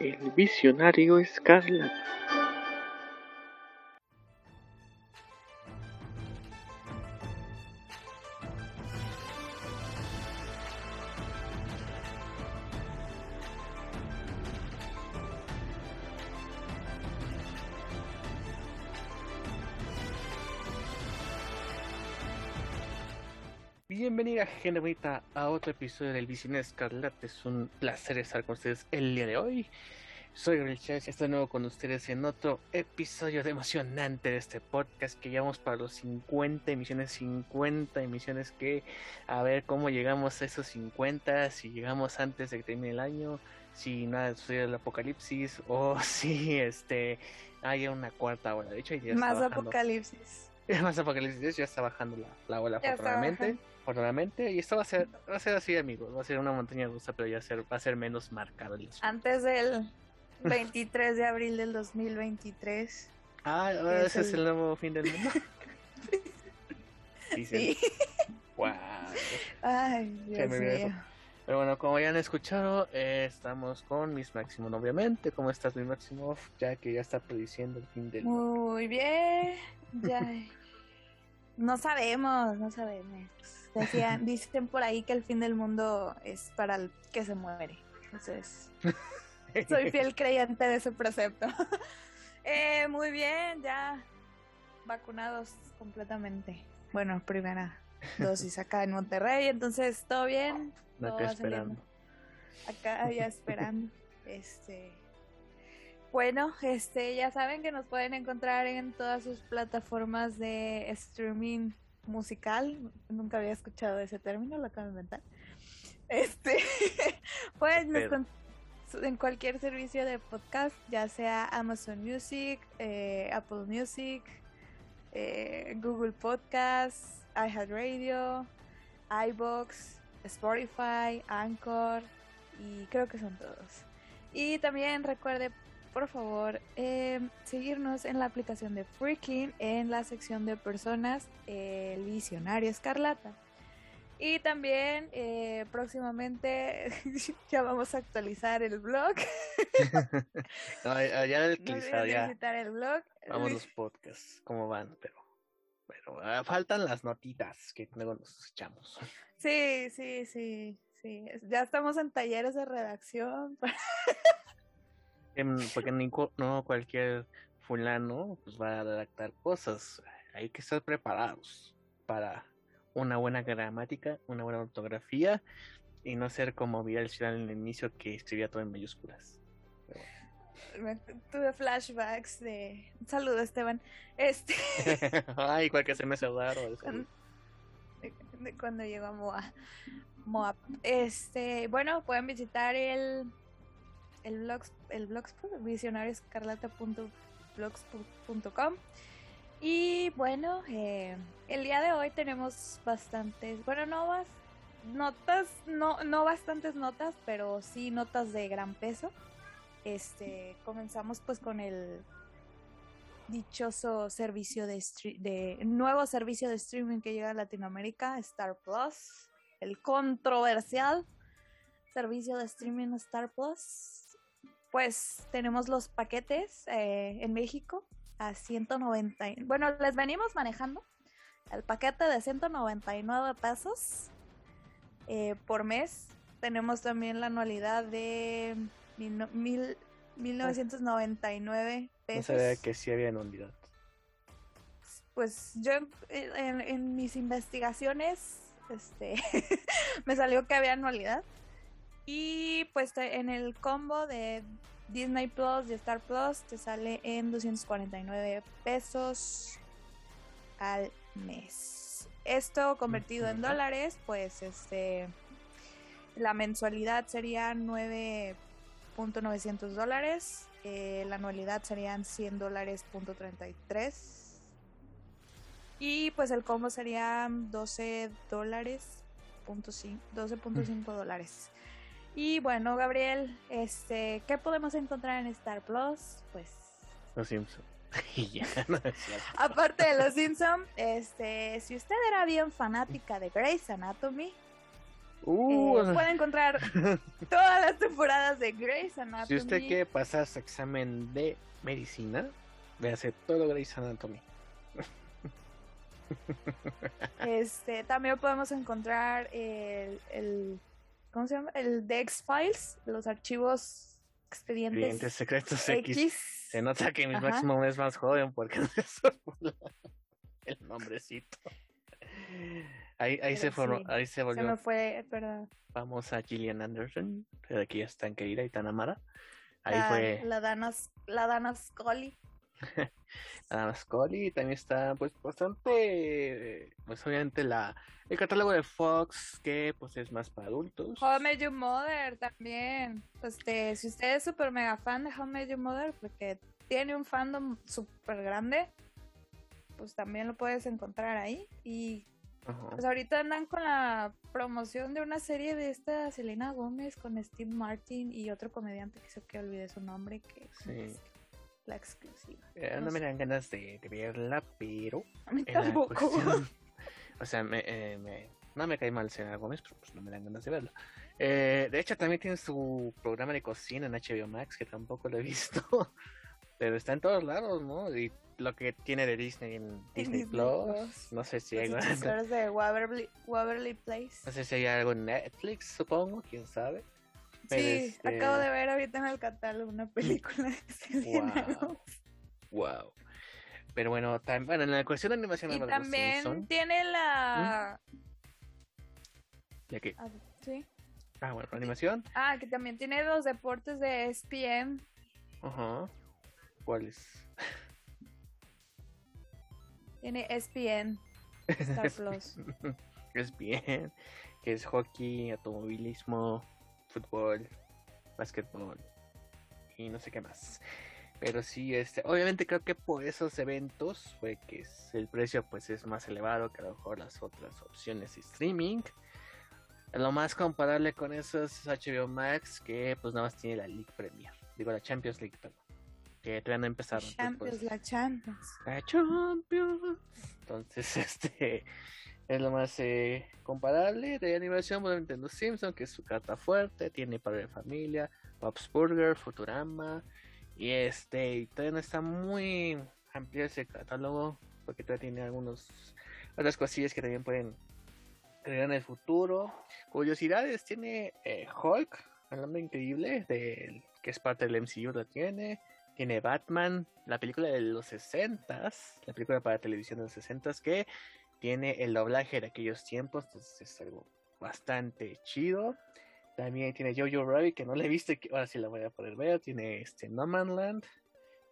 El visionario escarlata. Bienvenida gente bonita a otro episodio del Visionario Escarlata. Es un placer estar con ustedes el día de hoy. Soy Gabriel Chávez y estoy de nuevo con ustedes en otro episodio de emocionante de este podcast que llevamos para los 50 emisiones, 50 emisiones que a ver cómo llegamos a esos 50, si llegamos antes de que termine el año, si nada sucede el apocalipsis o si este haya una cuarta ola. De hecho, ya está Más bajando. apocalipsis. Más apocalipsis, ya está bajando la, la ola afortunadamente. Afortunadamente. Y esto va a ser, va a ser así, amigos. Va a ser una montaña rusa, pero ya va a ser, va a ser menos marcado el asunto. Antes del 23 de abril del 2023. Ah, ahora es ese es el- el nuevo fin del mundo. Dicen. Sí. Guau. Ay, Dios mío. Pero bueno, como ya han escuchado, eh, estamos con Miss Maximum, obviamente. ¿Cómo estás, Miss Maximum? Ya que ya está prediciendo el fin del mundo. Muy bien. Ya. No sabemos, no sabemos. Decían, dicen por ahí que el fin del mundo es para el que se muere. Entonces, soy fiel creyente de ese precepto. Eh, muy bien, ya vacunados completamente. Bueno, primera dosis acá en Monterrey, entonces todo bien. todo Acá esperando. acá ya esperando. Este bueno, este ya saben que nos pueden encontrar en todas sus plataformas de streaming musical. Nunca había escuchado ese término, lo acabo de inventar. Este pues nos en cualquier servicio de podcast, ya sea Amazon Music, eh, Apple Music, eh, Google Podcasts, iHeartRadio, iBox, Spotify, Anchor y creo que son todos. Y también recuerde, por favor, eh, seguirnos en la aplicación de Freaking en la sección de personas, eh, el visionario escarlata. Y también eh, próximamente ya vamos a actualizar el blog. No, ya ya ya. visitar el blog. Vamos los podcasts, cómo van, pero. Pero ah, faltan las notitas que luego nos echamos. Sí, sí, sí, sí. Ya estamos en talleres de redacción. Em, Porque no cualquier fulano pues va a redactar cosas. Hay que estar preparados para una buena gramática, una buena ortografía y no ser como Vidal Ciudad en el inicio que escribía todo en mayúsculas. Tuve flashbacks de... Un saludo, Esteban. Este... Ay, igual que se me eso. Cuando, cuando llegó a Moa, Moab. Este, bueno, pueden visitar el el blog el blogspot y bueno, eh, el día de hoy tenemos bastantes, bueno, no notas, no no bastantes notas, pero sí notas de gran peso. Este, comenzamos pues con el dichoso servicio de nuevo servicio de streaming que llega a Latinoamérica, Star Plus, el controversial servicio de streaming Star Plus. Pues tenemos los paquetes eh, en México a 190. y- Bueno, les venimos manejando el paquete de 199 pesos eh, por mes. Tenemos también la anualidad de mil, no- mil- 1999 No pesos sabía que sí había en unidad. pues yo en, en- en mis investigaciones este me salió que había anualidad y pues te- en el combo de Disney Plus y Star Plus te sale en 249 pesos al mes. Esto convertido en dólares pues este la mensualidad sería 9.900 dólares eh, la anualidad serían 100 dólares punto 33 y pues el combo serían 12 dólares punto cin- 12.5 dólares y bueno Gabriel este qué podemos encontrar en Star Plus pues Los Simpson. Y ya, no aparte de los Simpson este si usted era bien fanática de Grey's Anatomy Uh, eh, puede encontrar todas las temporadas de Grey's Anatomy. Si usted quiere pasar su examen de medicina, véase todo Grey's Anatomy. Este, también podemos encontrar el, el ¿cómo se llama? El The X-Files, los archivos expedientes, secretos X. Se nota que mi máximo es más joven porque el nombrecito. Ahí, ahí se formó, ahí se volvió. Se me fue, perdón. Vamos a Gillian Anderson, que aquí es tan querida y tan amada. Ahí la, fue. La Dana, la Dana Scully. la Dana Scully también está, pues, bastante. Pues, obviamente, la el catálogo de Fox, que pues es más para adultos. How I Your Mother también. Este, si usted es súper mega fan de How I Your Mother, porque tiene un fandom súper grande, pues también lo puedes encontrar ahí. Y pues ahorita andan con la promoción de una serie de esta Selena Gómez con Steve Martin y otro comediante que sé que olvidé su nombre, que es la exclusiva. Eh, no, me dan ganas de, verla, pero... A mí tampoco. O sea, me, eh, me, no me cae mal Selena Gómez, pero pues no me dan ganas de verlo. Eh, de hecho, también tiene su programa de cocina en HBO Max, que tampoco lo he visto. pero está en todos lados, ¿no? Y lo que tiene de Disney en Disney, Plus, no sé si hay algo. de Waverly, Place. No sé si hay algo en Netflix, supongo, quién sabe. Sí, este acabo de ver ahorita en el catálogo una película de Selena wow. wow. Pero bueno, bueno, en la cuestión de animación... Y también tiene la... ¿De qué? Ah, sí. Ah, bueno, animación. Ah, que también tiene los deportes de ESPN. Ajá. ¿Cuáles? Tiene ESPN. Star Plus. ESPN, que es hockey, automovilismo, fútbol, básquetbol y no sé qué más. Pero sí, este, obviamente creo que por esos eventos fue que el precio pues es más elevado que a lo mejor las otras opciones de streaming. Lo más comparable con eso es HBO Max, que pues nada más tiene la League Premier. Digo, la Champions League, perdón. Que todavía no empezaron. Champions, pues, la Champions. La Champions. Entonces, este es lo más eh, comparable de animación. Pues, Nintendo Simpson, que es su carta fuerte. Tiene Padre de Familia, Bob's Burger, Futurama. Y este, todavía no está muy amplio ese catálogo, porque todavía tiene algunos otras cosillas que también pueden crear en el futuro. Curiosidades, tiene eh, Hulk, el hombre increíble, del, que es parte del MCU, lo tiene. Tiene Batman, la película de los 60 la película para televisión de los 60 que tiene el doblaje de aquellos tiempos, entonces es algo bastante chido. También tiene Jojo Rabbit, que no le he visto, que ahora sí la voy a poder ver. Tiene este No Man Land,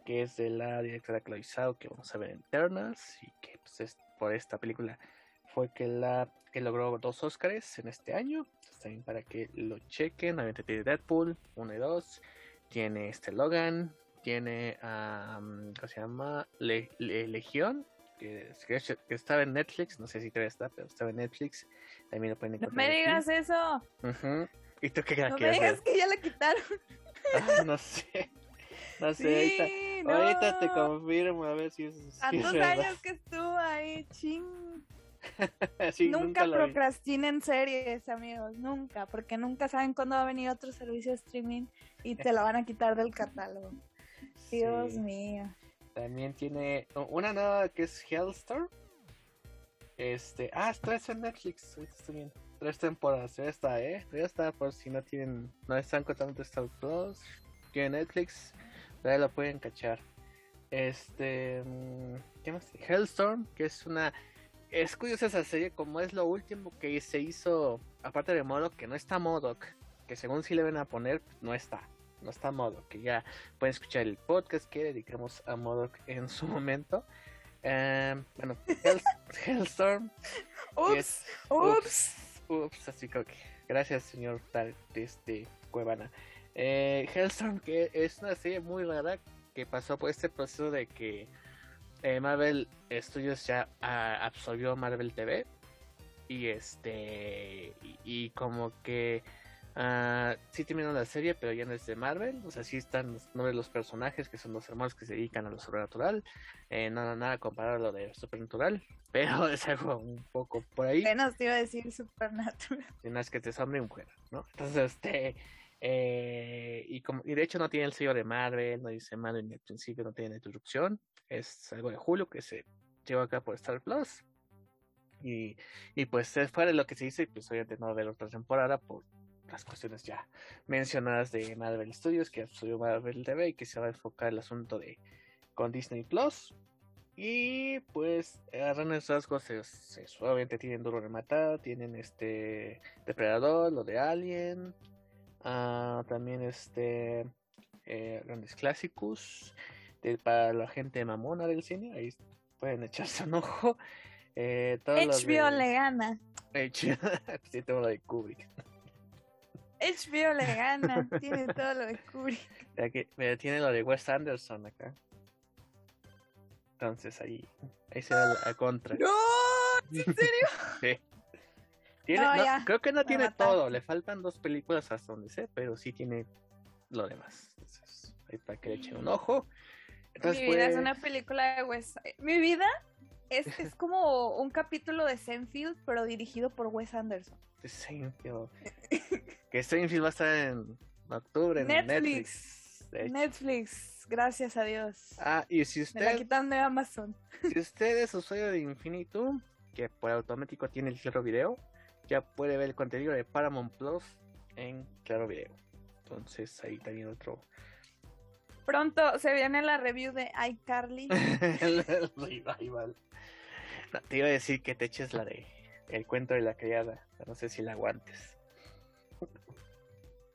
que es de la directora Chloe Zhao, que vamos a ver en Eternals. Y que pues, es, por esta película fue que la que logró dos Oscars en este año. también para que lo chequen. Obviamente tiene Deadpool 1 y 2. Tiene este Logan. Tiene, um, ¿cómo se llama? Legión. Que, que, estaba en Netflix. No sé si todavía está, pero estaba en Netflix. También lo pueden encontrar. No me digas eso. ¿Y tú qué No me digas que ya la quitaron. Ah, no sé. No sé, ahorita, te confirmo a ver si es. Tantos años que estuvo ahí, ching. nunca, nunca procrastinen series, amigos, nunca, porque nunca saben cuándo va a venir otro servicio de streaming y te lo van a quitar del catálogo. Dios mío. También tiene una nueva que es Hellstorm. Este, ah, está en Netflix, estoy bien tres temporadas. Ya está, ¿eh? Ya está, por si no tienen, no están contando Star Plus, tienen Netflix, ya lo pueden cachar. Este, mm, ¿qué más? Hellstorm, que es una. Es curiosa esa serie, como es lo último que se hizo, aparte de Modoc, que no está Modoc, que según si le ven a poner, pues, no está. No está Modoc, que ya pueden escuchar el podcast que dedicamos a Modoc en su momento. Eh, bueno, Hellstorm. ups, ups. Ups, así que gracias señor Tal este Cuevana. Eh, Hellstorm, que es una serie muy rara que pasó por este proceso de que eh, Marvel Studios ya ah, absorbió Marvel TV y este y, como que Uh, sí terminó la serie, pero ya no es de Marvel. O sea, sí están los nombres de los personajes, que son los hermanos que se dedican a lo sobrenatural. Eh, nada, nada comparado a lo de supernatural. Pero es algo un poco por ahí. Apenas te iba a decir supernatural. Si no es que te sombre un mujer, ¿no? Entonces, este. Eh, y, como, y de hecho no tiene el sello de Marvel, no dice Marvel ni al principio, no tiene introducción. Es algo de julio que se lleva acá por Star Plus. Y, y pues fuera de lo que se dice, pues obviamente no va a haber otra temporada por las cuestiones ya mencionadas de Marvel Studios, que subió Marvel TV y que se va a enfocar el asunto de con Disney Plus. Y pues a grandes rasgos es, obviamente tienen Duro de Matar, tienen este Depredador, lo de Alien, uh, también este eh, grandes clásicos de, para la gente mamona del cine, ahí pueden echarse un ojo. Eh, HBO le gana. sí, tengo lo de Kubrick. HBO le gana, tiene todo lo de Kubrick. tiene lo de Wes Anderson acá. Entonces ahí, ahí se da la contra. ¡No! ¿En serio? sí. Tiene, creo que no tiene todo, le faltan dos películas hasta donde sé, pero sí tiene lo demás. Entonces, ahí para que le echen un ojo. Mi vida es una película de Wes. Mi vida es, es como un capítulo de Seinfeld, pero dirigido por Wes Anderson. De Seinfeld. que Seinfeld va a estar en octubre en Netflix. Netflix. gracias a Dios. Ah, y si usted. Me la quitan de Amazon. si usted es usuario de Infinitum, que por automático tiene el Claro Video, ya puede ver el contenido de Paramount Plus en Claro Video. Entonces ahí también otro. Pronto se viene la review de iCarly. el, revival. te iba a decir que te eches la de El cuento de la criada. No sé si la aguantes.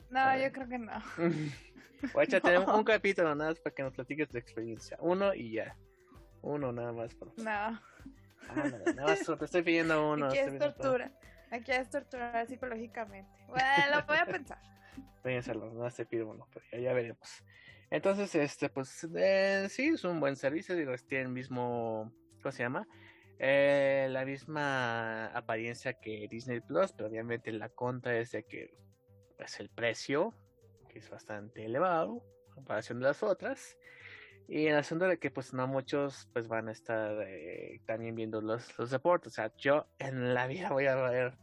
No, yo creo que no. O échate un capítulo nada más para que nos platiques tu experiencia. Uno y ya. Uno nada más. Por no. Ah, nada más te estoy pidiendo uno. Aquí es tortura. Aquí es tortura psicológicamente. Bueno, lo voy a pensar. Piénsalo, no te pido uno, pero ya, ya veremos. Entonces, este, pues eh, sí, es un buen servicio. Digo, tiene el mismo. ¿Cómo se llama? Eh, la misma apariencia que Disney Plus, pero obviamente la contra es de que pues el precio, que es bastante elevado en comparación de las otras. Y en el asunto de que pues no muchos pues van a estar eh, también viendo los, los deportes. O sea, yo en la vida voy a ver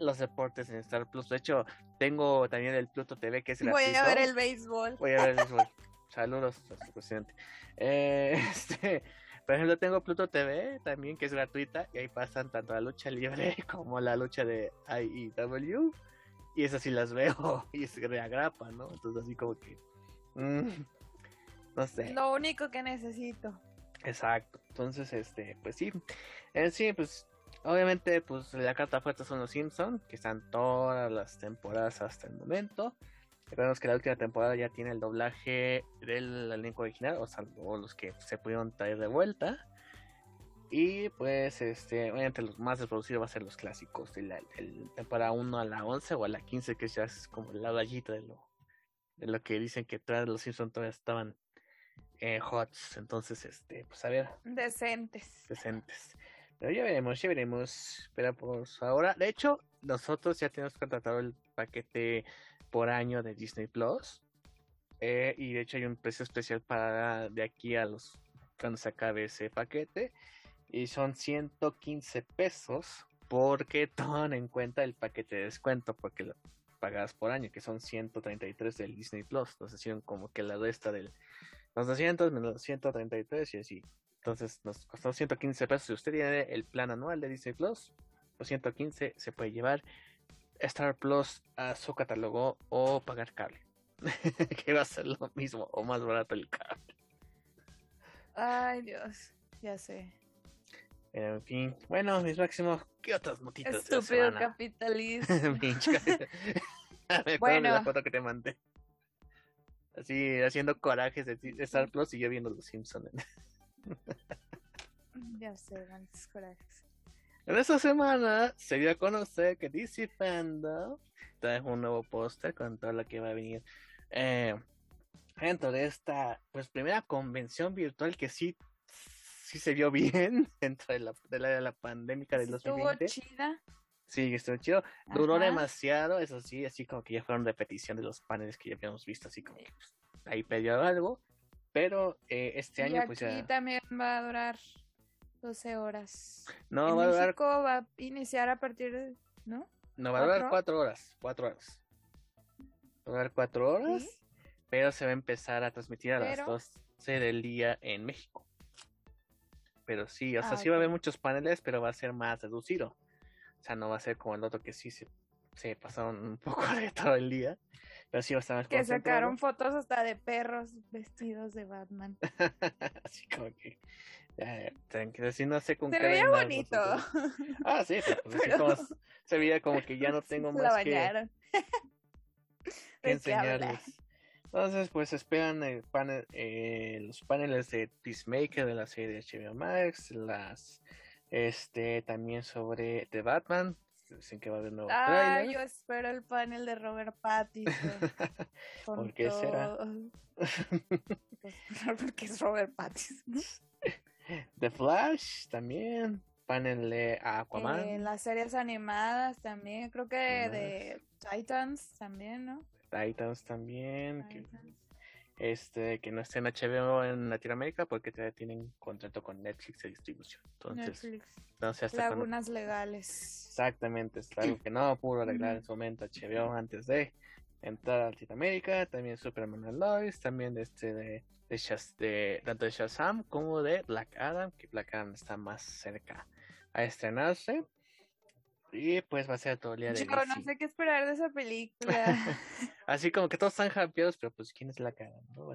los deportes en Star Plus. De hecho, tengo también el Pluto TV que es gratuito. Voy a ver el béisbol. Voy a ver el béisbol. Saludos, presidente. Eh, este, por ejemplo, tengo Pluto TV también que es gratuita y ahí pasan tanto la lucha libre como la lucha de IEW y esas sí las veo y se reagrapa, ¿no? Entonces así como que... Mm, no sé. Lo único que necesito. Exacto. Entonces, este, pues sí. En sí, pues obviamente, pues la carta fuerte son los Simpsons, que están todas las temporadas hasta el momento. Recordemos que la última temporada ya tiene el doblaje del elenco original, o sea, los que se pudieron traer de vuelta. Y pues, este, obviamente los más reproducidos va a ser los clásicos de la temporada 1 a la 11 o a la 15, que ya es como la rayita de lo, de lo que dicen que tras los Simpsons todavía estaban eh, hots. Entonces, este, pues a ver. Decentes. Decentes. Pero ya veremos, ya veremos. Pero pues ahora, de hecho, nosotros ya tenemos contratado el paquete por año de Disney Plus. Eh, y de hecho hay un precio especial para de aquí a los cuando se acabe ese paquete. Y son 115 pesos porque toman en cuenta el paquete de descuento porque lo pagas por año que son 133 del Disney Plus. Entonces hicieron como que la resta del los 200 menos 133 y así. Entonces nos costó 115 pesos. Si usted tiene el plan anual de Disney Plus los 115 se puede llevar Star Plus a su catálogo o pagar cable que va a ser lo mismo o más barato el cable ay Dios ya sé en fin, bueno, mis máximos, ¿qué otras notitas? Estúpido capitalista. Me bueno. la foto que te mandé. Así, haciendo corajes de Star Plus y yo viendo los Simpsons. ya sé, grandes corajes. En esta semana se dio a conocer que DC Fandom trae un nuevo póster con todo lo que va a venir eh, dentro de esta pues primera convención virtual que sí sí se vio bien dentro de la, de la, pandemia del 2020. Estuvo chida. Sí, estuvo chido. Duró demasiado, eso sí, así como que ya fueron repetición de los paneles que ya habíamos visto, así como que pues, ahí perdió algo. Pero eh, este año, pues ya. también va a durar 12 horas. No, va a durar. va a iniciar a partir de. ¿No? No, va a durar 4 horas. 4 horas. Va a durar 4 horas. Pero se va a empezar a transmitir a las 12 del día en México. Pero sí, o sea, ah, sí va a haber muchos paneles, pero va a ser más reducido. O sea, no va a ser como el otro que sí se, se pasaron un poco de todo el día. Pero sí va a estar más Que sacaron fotos hasta de perros vestidos de Batman. Así como que. Ya, tranquilo, así no sé con Se veía bonito. Ah, sí, pero, pues, como, se veía como que ya no tengo más que, que enseñarles. Entonces, pues esperan el panel, eh, los paneles de Peacemaker de la serie de HBO Max, las este también sobre The Batman, dicen que va a haber nuevo ah, yo espero el panel de Robert Pattinson. ¿Por qué será? pues, porque es Robert Pattinson. The Flash también, panel de Aquaman. En las series animadas también, creo que de Titans también, ¿no? Titans también. Que, este, que no esté en HBO en Latinoamérica porque todavía tienen contrato con Netflix de distribución. Entonces, Netflix. Lagunas legales. Exactamente, es algo que no pudo arreglar en su momento HBO antes de entrar a Latinoamérica. También Superman and Lois, también este de, de, de, tanto de Shazam como de Black Adam, que Black Adam está más cerca a estrenarse. Y pues va a ser todo el día de Yo no sé qué esperar de esa película. Así como que todos están hypeados, pero pues ¿quién es la cara? ¿no?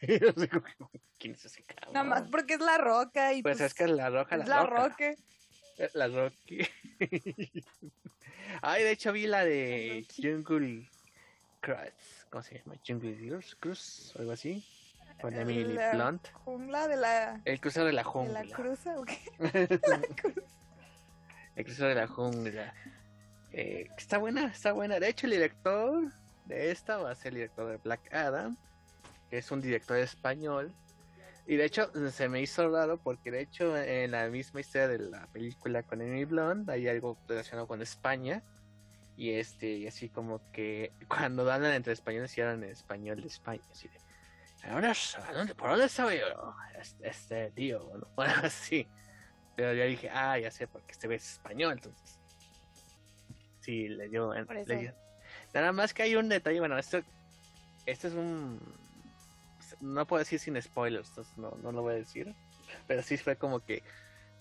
¿Quién es ese cara? Nada más porque es la roca y pues, pues es que es la roja, la, la roca. Eh, la Rocky. Ay, de hecho vi la de Jungle Cruise. ¿Cómo se llama? Jungle Cruise o algo así. Con Emily Blunt. Jungla de la... El crucero de la jungla. ¿De la cruza o qué? la cruz. El crucero de la jungla. Eh, está buena, está buena. De hecho, el director de esta va a ser el director de Black Adam, que es un director español. Y de hecho, se me hizo raro porque de hecho en la misma historia de la película con Emily Blunt hay algo relacionado con España. Y este, y así como que cuando hablan entre españoles y hablan en español de España, así de, ¿por dónde estaba yo? Este, este tío, bueno, así. Pero ya dije, ah, ya sé, porque este es español, entonces. Sí, le dio, Nada más que hay un detalle, bueno, esto, esto es un... No puedo decir sin spoilers, entonces no, no lo voy a decir. Pero sí fue como que...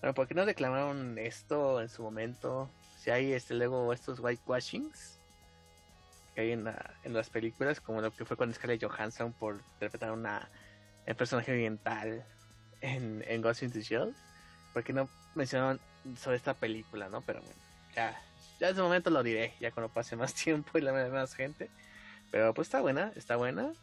Bueno, ¿por qué no declamaron esto en su momento? Si hay este luego estos whitewashings que hay en, en las películas, como lo que fue con Scarlett Johansson por interpretar una el personaje oriental en, en Ghost in the Shell porque no mencionaban sobre esta película, ¿no? Pero bueno, ya, ya en ese momento lo diré, ya cuando pase más tiempo y la vea más gente. Pero pues está buena, está buena.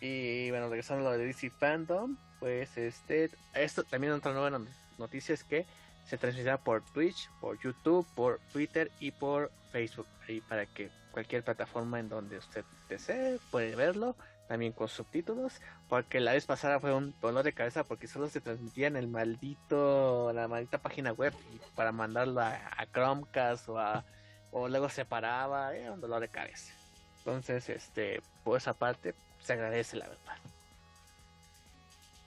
Y bueno, regresando a lo de DC Fandom, pues este, esto también otra nueva noticia es que se transmitirá por Twitch, por YouTube, por Twitter y por Facebook. Ahí para que cualquier plataforma en donde usted desee puede verlo también con subtítulos, porque la vez pasada fue un dolor de cabeza porque solo se transmitía en el maldito, la maldita página web para mandarlo a, Chromecast o a, o luego se paraba, era un dolor de cabeza. Entonces, este, por esa parte, se agradece la verdad.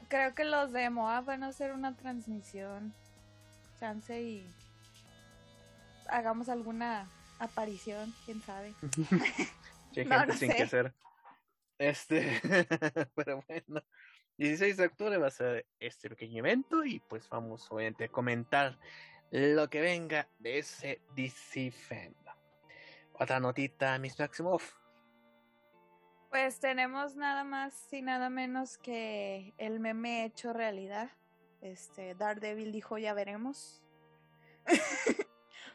Creo que los de van a hacer una transmisión, chance y hagamos alguna aparición, quién sabe. gente sin que hacer. Este, pero bueno, 16 de octubre va a ser este pequeño evento y pues vamos obviamente a comentar lo que venga de ese DC Fandom. Otra notita, Miss Maximoff. Pues tenemos nada más y nada menos que el meme hecho realidad. Este, Daredevil dijo ya veremos.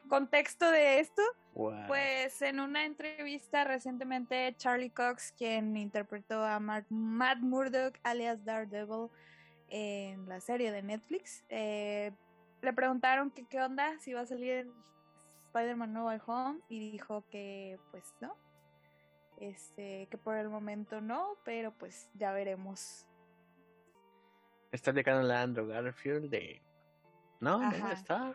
Contexto de esto, pues en una entrevista recientemente Charlie Cox, quien interpretó a Matt Murdock alias Daredevil en la serie de Netflix, eh, le preguntaron que qué onda, si iba a salir Spider-Man No Way Home y dijo que pues no, este, que por el momento no, pero pues ya veremos. Está llegando la Andrew Garfield de... No, no está.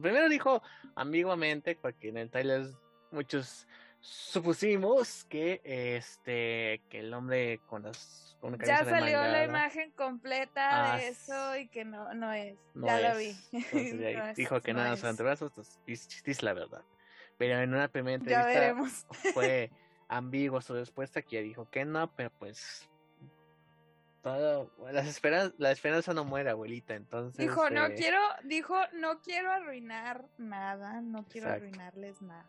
primero dijo ambiguamente, porque en el trailer muchos supusimos que este que el hombre con las ya salió la imagen completa de ah, eso y que no no es. ya lo vi. Dijo que nada son antebrazos entonces dice la verdad. Pero en una primera entrevista fue ambiguo su respuesta que dijo que no pero pues todo, las esperanzas, la esperanza no muere, abuelita, entonces... Dijo, no eh, quiero, dijo, no quiero arruinar nada, no quiero arruinarles nada.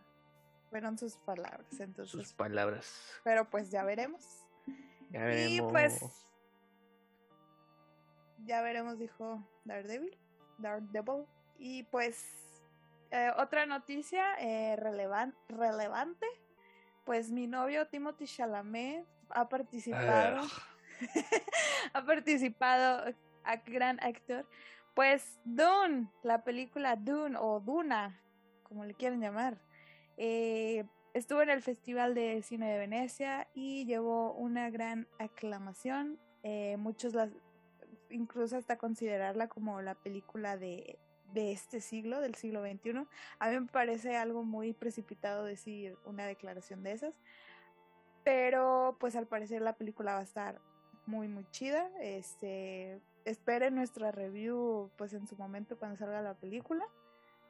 Fueron sus palabras, entonces. Sus palabras. Pero pues ya veremos. Ya veremos. Y pues. Ya veremos, dijo Daredevil. Daredevil. Y pues. Eh, otra noticia eh, relevante. Pues mi novio Timothy Chalamet ha participado. ha participado a gran actor. Pues Dune, la película Dune o Duna, como le quieren llamar eh, estuvo en el Festival de Cine de Venecia y llevó una gran aclamación. Eh, muchos las, incluso hasta considerarla como la película de, de este siglo, del siglo XXI. A mí me parece algo muy precipitado decir una declaración de esas. Pero pues al parecer la película va a estar muy muy chida. Este, esperen nuestra review pues en su momento cuando salga la película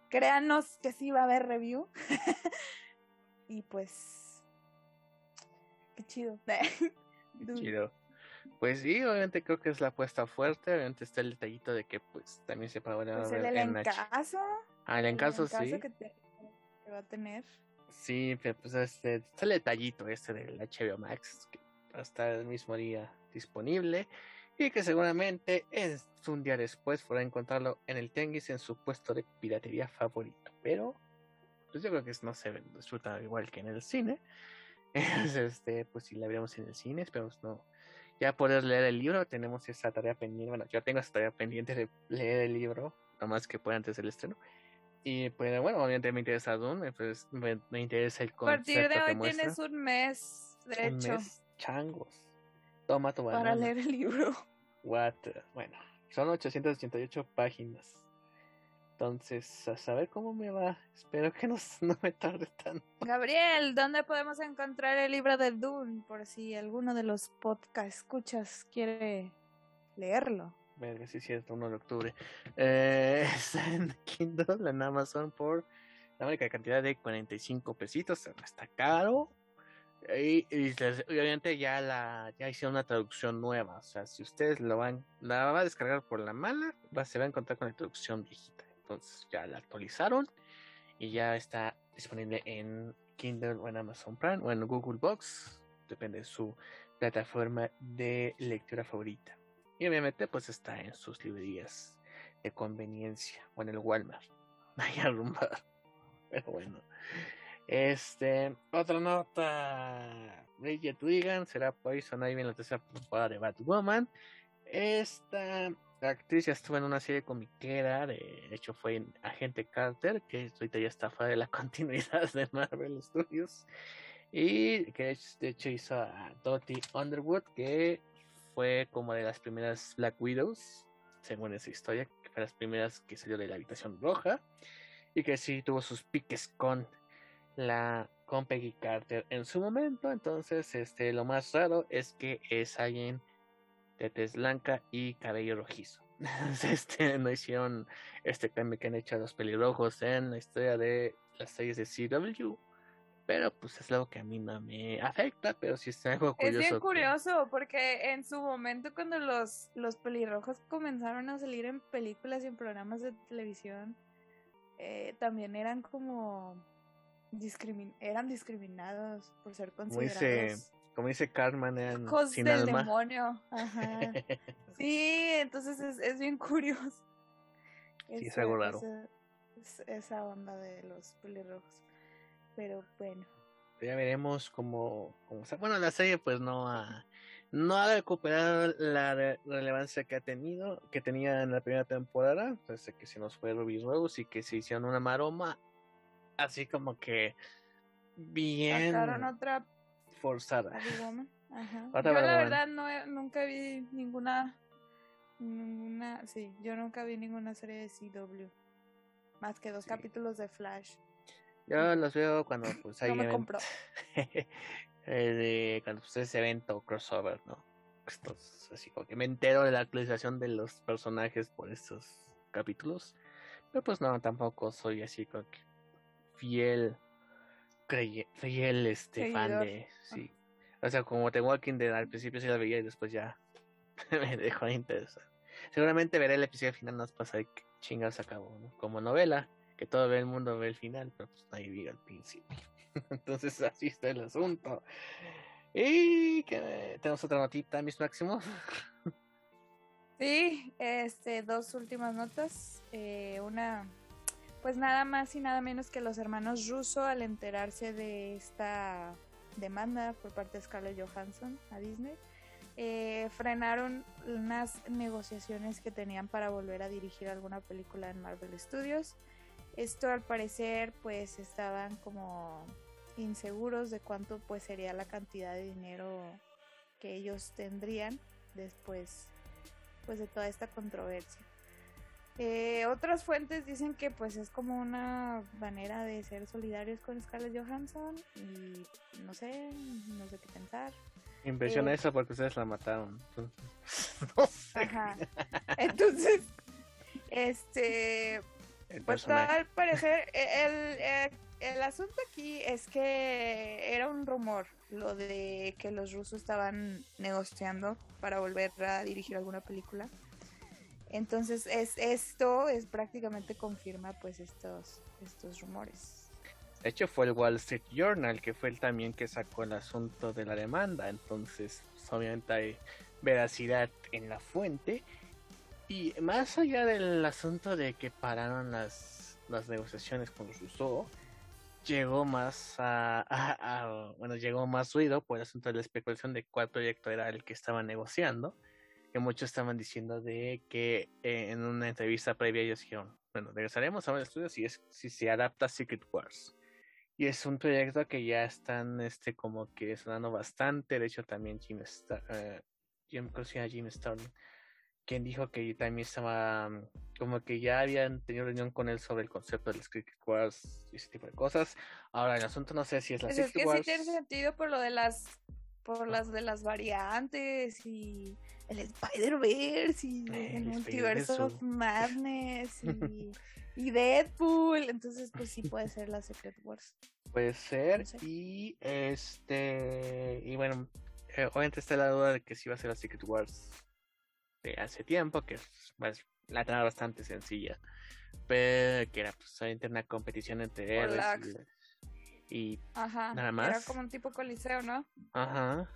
créanos que sí va a haber review. y pues, qué chido. qué chido. Pues sí, obviamente creo que es la apuesta fuerte. Obviamente está el detallito de que pues también se puede pues ver el en encaso. Ah, el encaso, sí. Que, te, va a tener. Sí, pues este, está el detallito este del HBO Max que hasta el mismo día disponible y que seguramente es un día después podrá encontrarlo en el Tenguis en su puesto de piratería favorito. Pero pues yo creo que no se disfruta igual que en el cine. este, pues si la veremos en el cine, esperamos no ya poder leer el libro, tenemos esa tarea pendiente, bueno, yo tengo esa tarea pendiente de leer el libro, más que pueda antes del estreno. Y pues bueno, obviamente me interesa Dune, pues me, interesa el concepto A partir de hoy tienes un mes, de hecho. changos. Toma tu Para leer el libro. What? Bueno, son 888 páginas. Entonces, a saber cómo me va. Espero que no, no me tarde tanto. Gabriel, ¿dónde podemos encontrar el libro de Dune? Por si alguno de los podcast escuchas quiere leerlo. Verga, sí cierto, 1 de octubre. Eh, está en Kindle, en Amazon, por la única cantidad de 45 pesitos. Está caro. Y, obviamente ya la ya hicieron una traducción nueva. O sea, si ustedes lo van, la va a descargar por la mala, va, se va a encontrar con la traducción viejita. Entonces ya la actualizaron y ya está disponible en Kindle o en Amazon Prime o en Google Box, depende de su plataforma de lectura favorita. Y obviamente pues está en sus librerías de conveniencia o en el Walmart. Vaya rumbar. Pero bueno. Este, otra nota. Bridget Wigan será Poison Ivy en la tercera temporada de Batwoman. Esta actriz ya estuvo en una serie comiquera, de hecho fue en Agente Carter, que ahorita ya está fuera de la continuidad de Marvel Studios. Y que de hecho hizo a Dottie Underwood, que fue como de las primeras Black Widows, según esa historia, que fue las primeras que salió de la habitación roja. Y que sí tuvo sus piques con la con Peggy Carter en su momento. Entonces, este, lo más raro es que es alguien de tez blanca y cabello rojizo. este, no hicieron este cambio que han hecho los pelirrojos en la historia de las series de CW. Pero pues es algo que a mí no me afecta, pero sí es algo curioso. Es bien curioso, porque en su momento cuando los, los pelirrojos comenzaron a salir en películas y en programas de televisión, eh, también eran como eran discriminados por ser considerados. Como dice, como dice Carmen, eran sin del demonio. Ajá. sí, entonces es, es bien curioso. Sí, es algo raro. Esa, onda de los pelirrojos. Pero bueno. Ya veremos cómo, cómo bueno la serie pues no ha no ha recuperado la relevancia que ha tenido, que tenía en la primera temporada, desde que se nos fue Ruby Rose y que se hicieron una maroma así como que bien otra forzada. Ajá. yo la verdad no nunca vi ninguna ninguna sí, yo nunca vi ninguna serie de CW. más que dos capítulos de Flash. Yo los veo cuando pues hay no me compro. de, cuando pues, ese evento crossover, ¿no? Estos, así como que me entero de la actualización de los personajes por estos capítulos. Pero pues no, tampoco soy así como que fiel, fiel este fan de, sí. O sea, como The Walking Dead al principio sí la veía y después ya me dejó de interesar. Seguramente veré el episodio final, nos pasa que chingas acabó, ¿no? Como novela, que todo el mundo ve el final, pero pues nadie vive al principio. Entonces así está el asunto. Y que tenemos otra notita, mis máximos. Sí, este, dos últimas notas. Eh, una, pues nada más y nada menos que los hermanos Russo al enterarse de esta demanda por parte de Scarlett Johansson a Disney, eh, frenaron unas negociaciones que tenían para volver a dirigir alguna película en Marvel Studios. Esto al parecer pues estaban como inseguros de cuánto pues sería la cantidad de dinero que ellos tendrían después pues de toda esta controversia. Eh, otras fuentes dicen que pues es como una manera de ser solidarios con Scarlett Johansson y no sé, no sé qué pensar. Impresiona eh, eso porque ustedes la mataron. no sé. Ajá. Entonces, este, pues al parecer e, el, el, el asunto aquí es que era un rumor lo de que los rusos estaban negociando para volver a dirigir alguna película. Entonces es esto es prácticamente confirma pues estos estos rumores. De hecho fue el Wall Street Journal que fue el también que sacó el asunto de la demanda, entonces pues, obviamente hay veracidad en la fuente. Y más allá del asunto de que pararon las, las negociaciones con Rousseau, llegó más a, bueno llegó más ruido por el asunto de la especulación de cuál proyecto era el que estaban negociando que muchos estaban diciendo de que eh, en una entrevista previa ellos dijeron bueno regresaremos a un estudio si es si se adapta a Secret Wars y es un proyecto que ya están este como que sonando bastante. De hecho también Jim Star, uh, Jim, Jim Starlin quien dijo que también estaba mm, como que ya habían tenido reunión con él sobre el concepto del Secret Wars y ese tipo de cosas. Ahora el asunto no sé si es la pues es que sí tiene sentido por lo de las por las de las variantes y el Spider-Verse y eh, el, multiverso of Madness y, y, Deadpool, entonces pues sí puede ser la Secret Wars. Puede ser y este y bueno, eh, obviamente está la duda de que sí va a ser la Secret Wars de hace tiempo, que es pues, la tenía bastante sencilla, pero que era pues una competición entre héroes y, nada más. Era como un tipo coliseo, ¿no? Ajá.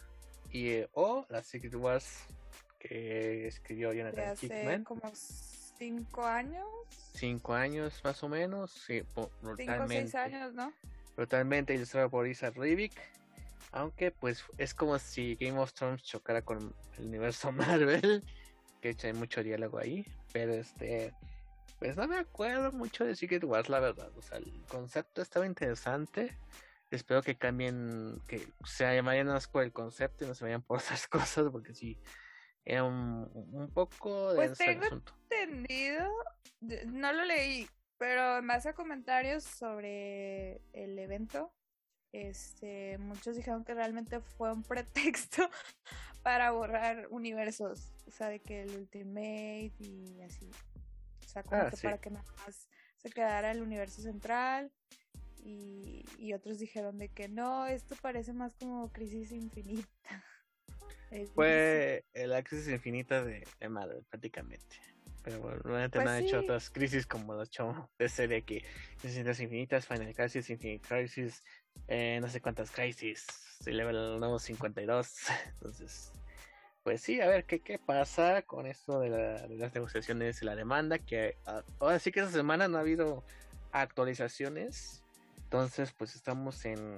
Y eh, o la Secret Wars que escribió Jonathan hace Hickman. como cinco años. Cinco años más o menos, sí, brutalmente. Cinco o seis años, ¿no? Brutalmente ilustrado por Isa Rivik. Aunque pues es como si Game of Thrones chocara con el universo Marvel que hecho hay mucho diálogo ahí, pero este, pues no me acuerdo mucho de Secret Wars, la verdad. O sea, el concepto estaba interesante. Espero que cambien, que se vayan más por el concepto y no se vayan por esas cosas, porque sí, era un, un poco de pues tengo entendido, no lo leí, pero en base a comentarios sobre el evento, este, muchos dijeron que realmente fue un pretexto para borrar universos, o sea, de que el Ultimate y así. O sea, como ah, que para que nada más se quedara el universo central. Y, y, otros dijeron de que no, esto parece más como crisis infinita. Fue la crisis infinita de, de Marvel, prácticamente. Pero bueno, realmente pues no han hecho otras crisis como lo hecho de serie que Crisis Infinitas, Final Crisis, Infinite Crisis, eh, no sé cuántas crisis, level nuevo 52. Entonces, pues sí, a ver qué, qué pasa con esto de, las negociaciones y la demanda. Que ah, ahora sí que esta semana no ha habido actualizaciones. Entonces, pues estamos en,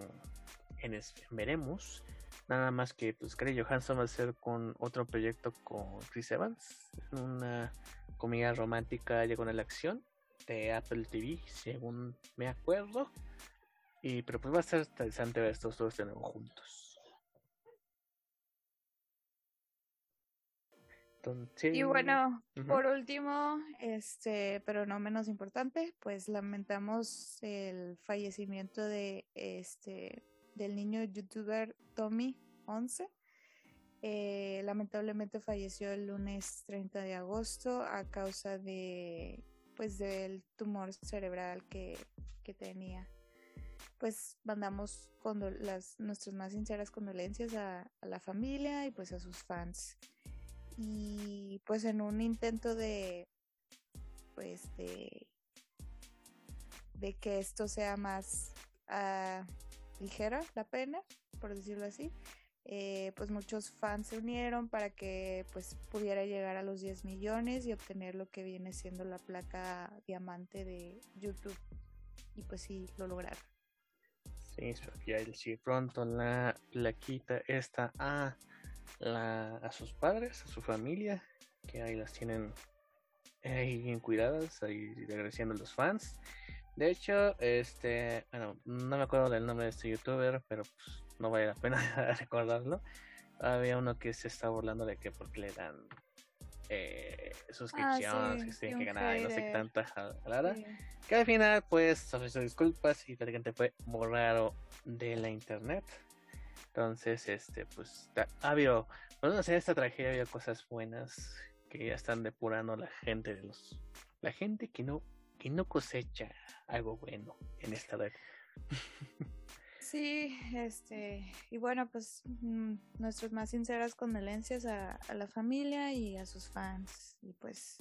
en, veremos. Nada más que pues Gary Johansson va a hacer con otro proyecto con Chris Evans. Una comedia romántica llegó en la acción de Apple TV, según me acuerdo. Y pero pues va a ser interesante ver estos dos de nuevo juntos. Entonces, Y bueno, por último, este, pero no menos importante, pues lamentamos el fallecimiento de este del niño youtuber Tommy 11. Eh, lamentablemente falleció el lunes 30 de agosto a causa de pues del tumor cerebral que, que tenía. Pues mandamos las, nuestras más sinceras condolencias a, a la familia y pues a sus fans y pues en un intento de pues de de que esto sea más ah, ligera la pena por decirlo así. Eh, pues muchos fans se unieron para que pues pudiera llegar a los 10 millones y obtener lo que viene siendo la placa diamante de YouTube. Y pues sí lo lograron. Sí, ya él sí pronto la plaquita esta a, la, a sus padres, a su familia, que ahí las tienen ahí bien cuidadas, ahí agradeciendo a los fans. De hecho, este, bueno, no me acuerdo del nombre de este youtuber, pero pues, no vale la pena recordarlo. Había uno que se está burlando de que porque le dan eh, suscripciones, sí, que se tienen que ganar y no sé tanta jalada. Sí. Que al final, pues, ofreció disculpas y prácticamente fue borrado de la internet. Entonces, este, pues, ha habido, bueno, en esta tragedia ha habido cosas buenas que ya están depurando la gente de los, la gente que no, que no cosecha algo bueno en esta red. Sí, este, y bueno, pues mm, nuestras más sinceras condolencias a, a la familia y a sus fans. Y pues,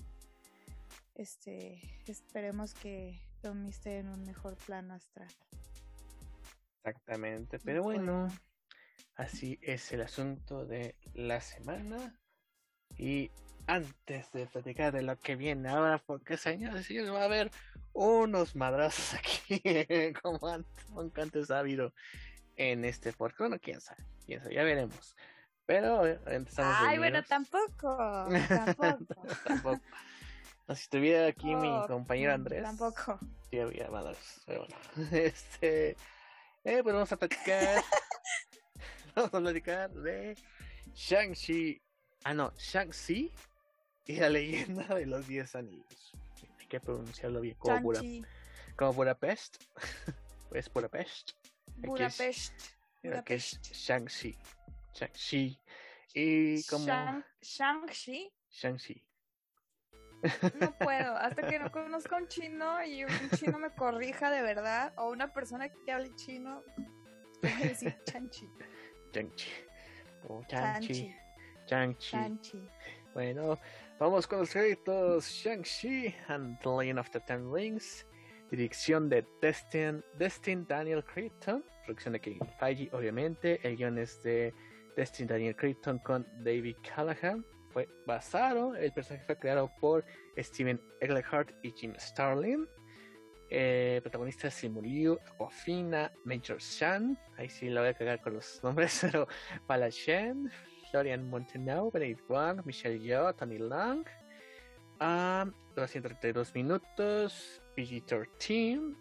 este, esperemos que Tommy esté en un mejor plano astral. Exactamente, pero bueno, Bueno. así es el asunto de la semana. Y antes de platicar de lo que viene ahora, porque señores señores, va a haber unos madrazos aquí, como antes, nunca antes ha habido en este podcast. Bueno, quién sabe, quién sabe, ya veremos. Pero eh, empezamos Ay, bueno, tampoco, tampoco. Tampoco. No, si estuviera aquí mi Oh, compañero mm, Andrés, Tampoco. sí había madrazos, pero bueno. Este, eh, pues vamos a platicar. vamos a platicar de Shang-Chi. Ah, no, Shang-Chi y la leyenda de los 10 anillos. Hay que pronunciarlo bien, como, Bura- Chanchi, como Budapest. pues Budapest. Aquí es- Budapest. Es Budapest. Shang-Chi. Shang-Chi. Y como Shang- Shang-Chi. Shang-Chi. No puedo, hasta que no conozca un chino y un chino me corrija de verdad, o una persona que hable chino, voy a decir chanchi, Shang-Chi. O Shang-Chi. chanchi, Shang-Chi. chanchi. Bueno, vamos con los créditos. Shang-Chi and the Legend of the Ten Rings. Dirección de Destin, Destin Daniel Creighton. Producción de Kevin Feige, obviamente. El guion es de Destin Daniel Creighton con David Callahan. Fue basado, el personaje fue creado por Steven Eglehart y Jim Starlin. Eh, protagonistas Simu Liu, Aquafina, Major Shan. Ahí sí la voy a cagar con los nombres, pero Pala Shen, Florian Montenau, Benedict Wong, Michelle Yeoh, Tony Lang. Um, 232 minutos, PG-13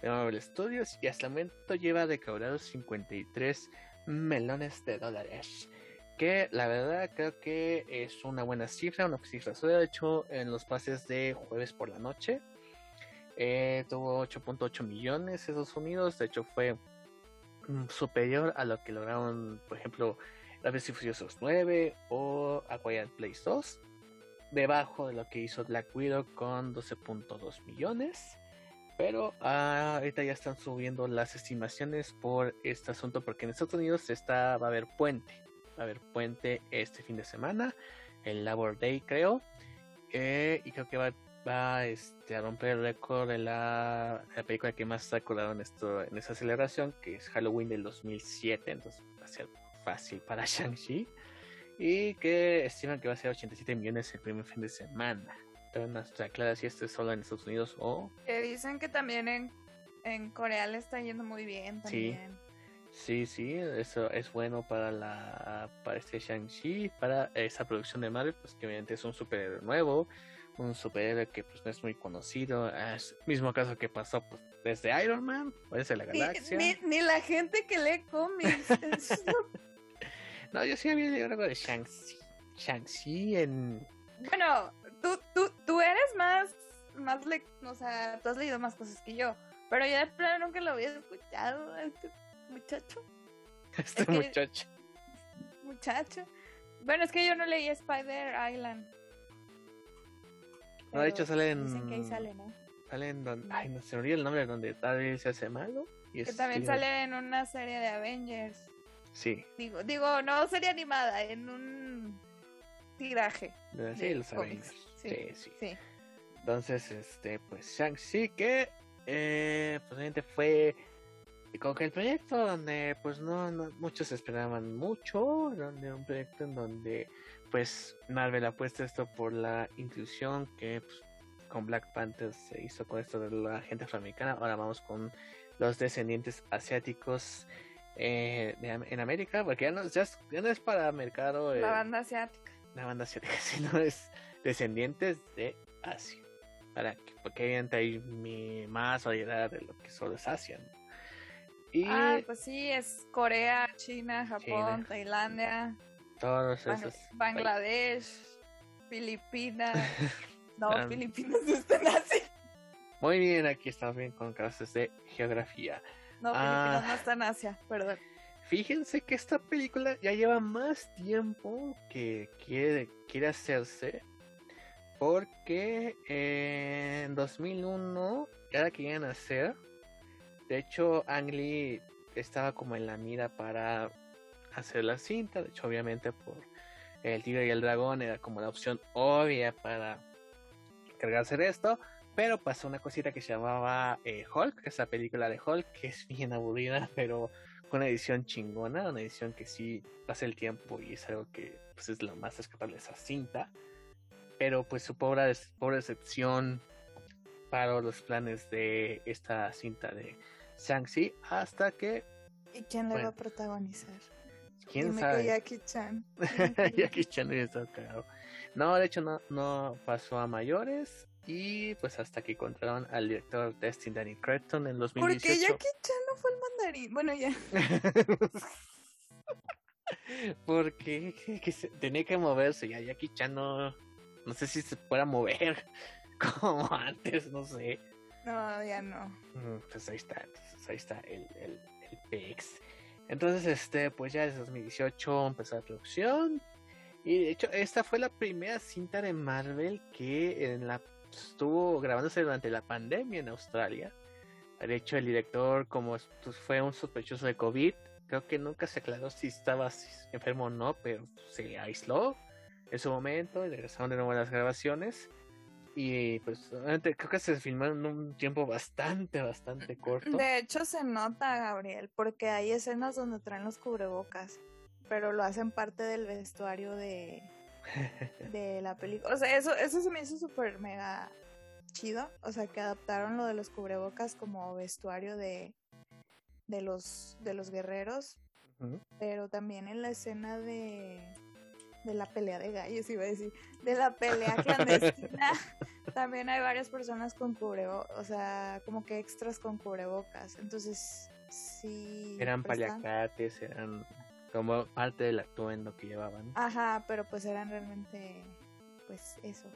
de Marvel Studios y hasta el momento lleva recaudados 53 melones de dólares. Que la verdad creo que es una buena cifra, una cifra sólida. De hecho, en los pases de jueves por la noche eh, tuvo 8.8 millones Estados Unidos. De hecho, fue mm, superior a lo que lograron, por ejemplo, la y Furiosos 9 o A Place 2. Debajo de lo que hizo Black Widow con 12.2 millones. Pero ah, ahorita ya están subiendo las estimaciones por este asunto porque en Estados Unidos está, va a haber puente. Va a haber puente este fin de semana. El Labor Day creo. Eh, y creo que va, va este, a romper el récord de la, la película que más se ha en, esto, en esta celebración, que es Halloween del 2007. Entonces va a ser fácil para Shang-Chi. Y que estiman que va a ser 87 millones el primer fin de semana. Pero no está clara si este es solo en Estados Unidos o Que dicen que también en, en Corea le está yendo muy bien Sí. también. Sí, sí, eso es bueno para la para este Shang-Chi, para esa producción de Marvel, pues que obviamente es un superhéroe nuevo, un superhéroe que pues no es muy conocido, es el mismo caso que pasó pues, desde Iron Man, o desde la Ni, galaxia. ni, ni la gente que lee cómics. es No, yo sí había leído algo de Shang-Chi. Shang-Chi en... Bueno, tú, tú, tú eres más, más le... o sea, tú has leído más cosas que yo, pero yo de plano nunca lo había escuchado a este muchacho. Este Es que- muchacho. Muchacho. Bueno, es que yo no leí Spider Island. No, de hecho Pero sale en... Dicen que ahí sale, ¿no? Sale en donde... Ay, no se me olvida el nombre, donde Daredevil se hace malo. Y Que es- también sale en una serie de Avengers. Sí, Digo, digo, no serie animada, en un tiraje. sí, los Avengers. sí. Sí, sí. Sí. Entonces, este, pues Shang-Chi que eh, pues obviamente fue como que el proyecto donde pues no, no muchos esperaban mucho, donde un proyecto en donde pues Marvel apuesta esto por la inclusión que pues, con Black Panther se hizo con esto de la gente afroamericana, ahora vamos con los descendientes asiáticos eh, de en América, porque ya no, ya es, ya no es para mercado eh, La banda asiática. la banda asiática, sino es descendientes de Asia. Para que, porque obviamente hay mi- más variedad de lo que solo es Asia. ¿no? Y Ah, pues sí, es Corea, China, Japón, China. Tailandia, todos Bang- esos. Bangladesh, Filipinas. No, Ah. Filipinas están así. Muy bien, aquí estamos bien con clases de geografía. No, Ah. Filipinas no está en Asia, perdón. Fíjense que esta película ya lleva más tiempo que quiere, quiere hacerse. Porque eh, en 2001 ya la querían hacer. De hecho, Ang Lee estaba como en la mira para hacer la cinta. De hecho, obviamente por El Tigre y el Dragón era como la opción obvia para encargarse de esto. Pero pasó una cosita que se llamaba eh, Hulk, esa película de Hulk, que es bien aburrida, pero con una edición chingona, una edición que sí pasa el tiempo y es algo que pues, es lo más rescatable de esa cinta. Pero pues su pobre, pobre excepción para los planes de esta cinta de Shang-Chi hasta que, ¿Y quién le Bueno. va a protagonizar? quién Dime sabe. que Jackie Chan. Jackie Chan estado cagado. No, de hecho no, no pasó a mayores. Y pues hasta que encontraron al director Destin Danny Cretton en ¿Por 2018. qué Jackie Chan no fue el mandarín? Bueno, ya. Porque que- que se- tenía que moverse. Ya Jackie Chan no, no sé si se pueda mover como antes, no sé. No, ya no. Mm, Pues ahí está, entonces ahí está el, el, el PX. Entonces, este, pues ya desde 2018 empezó la producción. Y de hecho, esta fue la primera cinta de Marvel que en la estuvo grabándose durante la pandemia en Australia. De hecho, el director, como es- pues, fue un sospechoso de COVID, creo que nunca se aclaró si estaba enfermo o no, pero se aisló en su momento y regresaron de nuevo a las grabaciones. Y pues, creo que se filmó en un tiempo bastante, bastante corto. De hecho, se nota, Gabriel, porque hay escenas donde traen los cubrebocas, pero lo hacen parte del vestuario de, de la película. O sea, eso, eso se me hizo súper mega chido. O sea, que adaptaron lo de los cubrebocas como vestuario de, de, los, de los guerreros, pero también en la escena de, de la pelea de gallos, iba a decir, de la pelea clandestina. También hay varias personas con cubrebocas, o sea, como que extras con cubrebocas. Entonces, sí. Eran prestan- paliacates, eran como parte del atuendo que llevaban. Ajá, pero pues eran realmente, pues eso.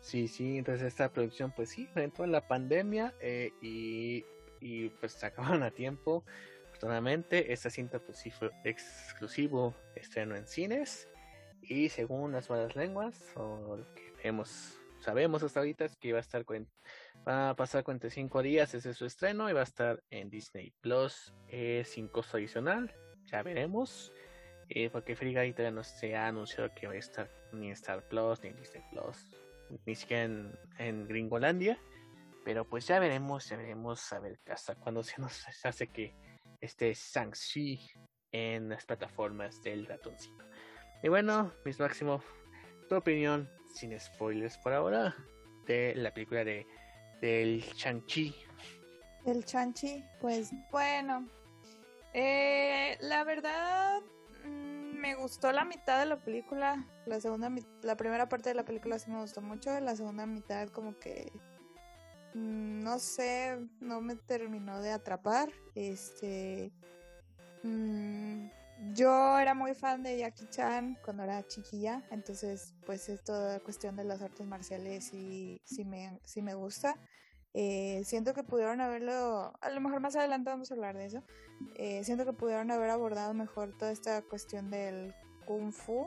Sí, sí, entonces esta producción pues sí, entró en la pandemia eh, y, y pues se acabaron a tiempo. Afortunadamente, esta cinta pues sí fue exclusivo estreno en cines y según las malas lenguas o lo que vemos, sabemos hasta ahorita es que iba a estar cuen- va a pasar 45 días desde su estreno y va a estar en Disney Plus eh, sin costo adicional, ya veremos. Eh, porque Free Guy todavía no se ha anunciado que va a estar ni en Star Plus ni en Disney Plus ni siquiera en, en Gringolandia. Pero pues ya veremos, ya veremos a ver hasta cuándo se nos hace que esté Shang-Chi en las plataformas del ratoncito. Y bueno, Miss Máximo, tu opinión, sin spoilers por ahora, de la película de del Shang-Chi. El chanchi, pues bueno. Eh, la verdad, mm, me gustó la mitad de la película. La segunda, la primera parte de la película sí me gustó mucho. La segunda mitad, como que mm, no sé, no me terminó de atrapar. Este, mm, yo era muy fan de Jackie Chan cuando era chiquilla, entonces pues es toda cuestión de las artes marciales y sí me, sí me gusta. Eh, siento que pudieron haberlo, a lo mejor más adelante vamos a hablar de eso, eh, siento que pudieron haber abordado mejor toda esta cuestión del kung fu.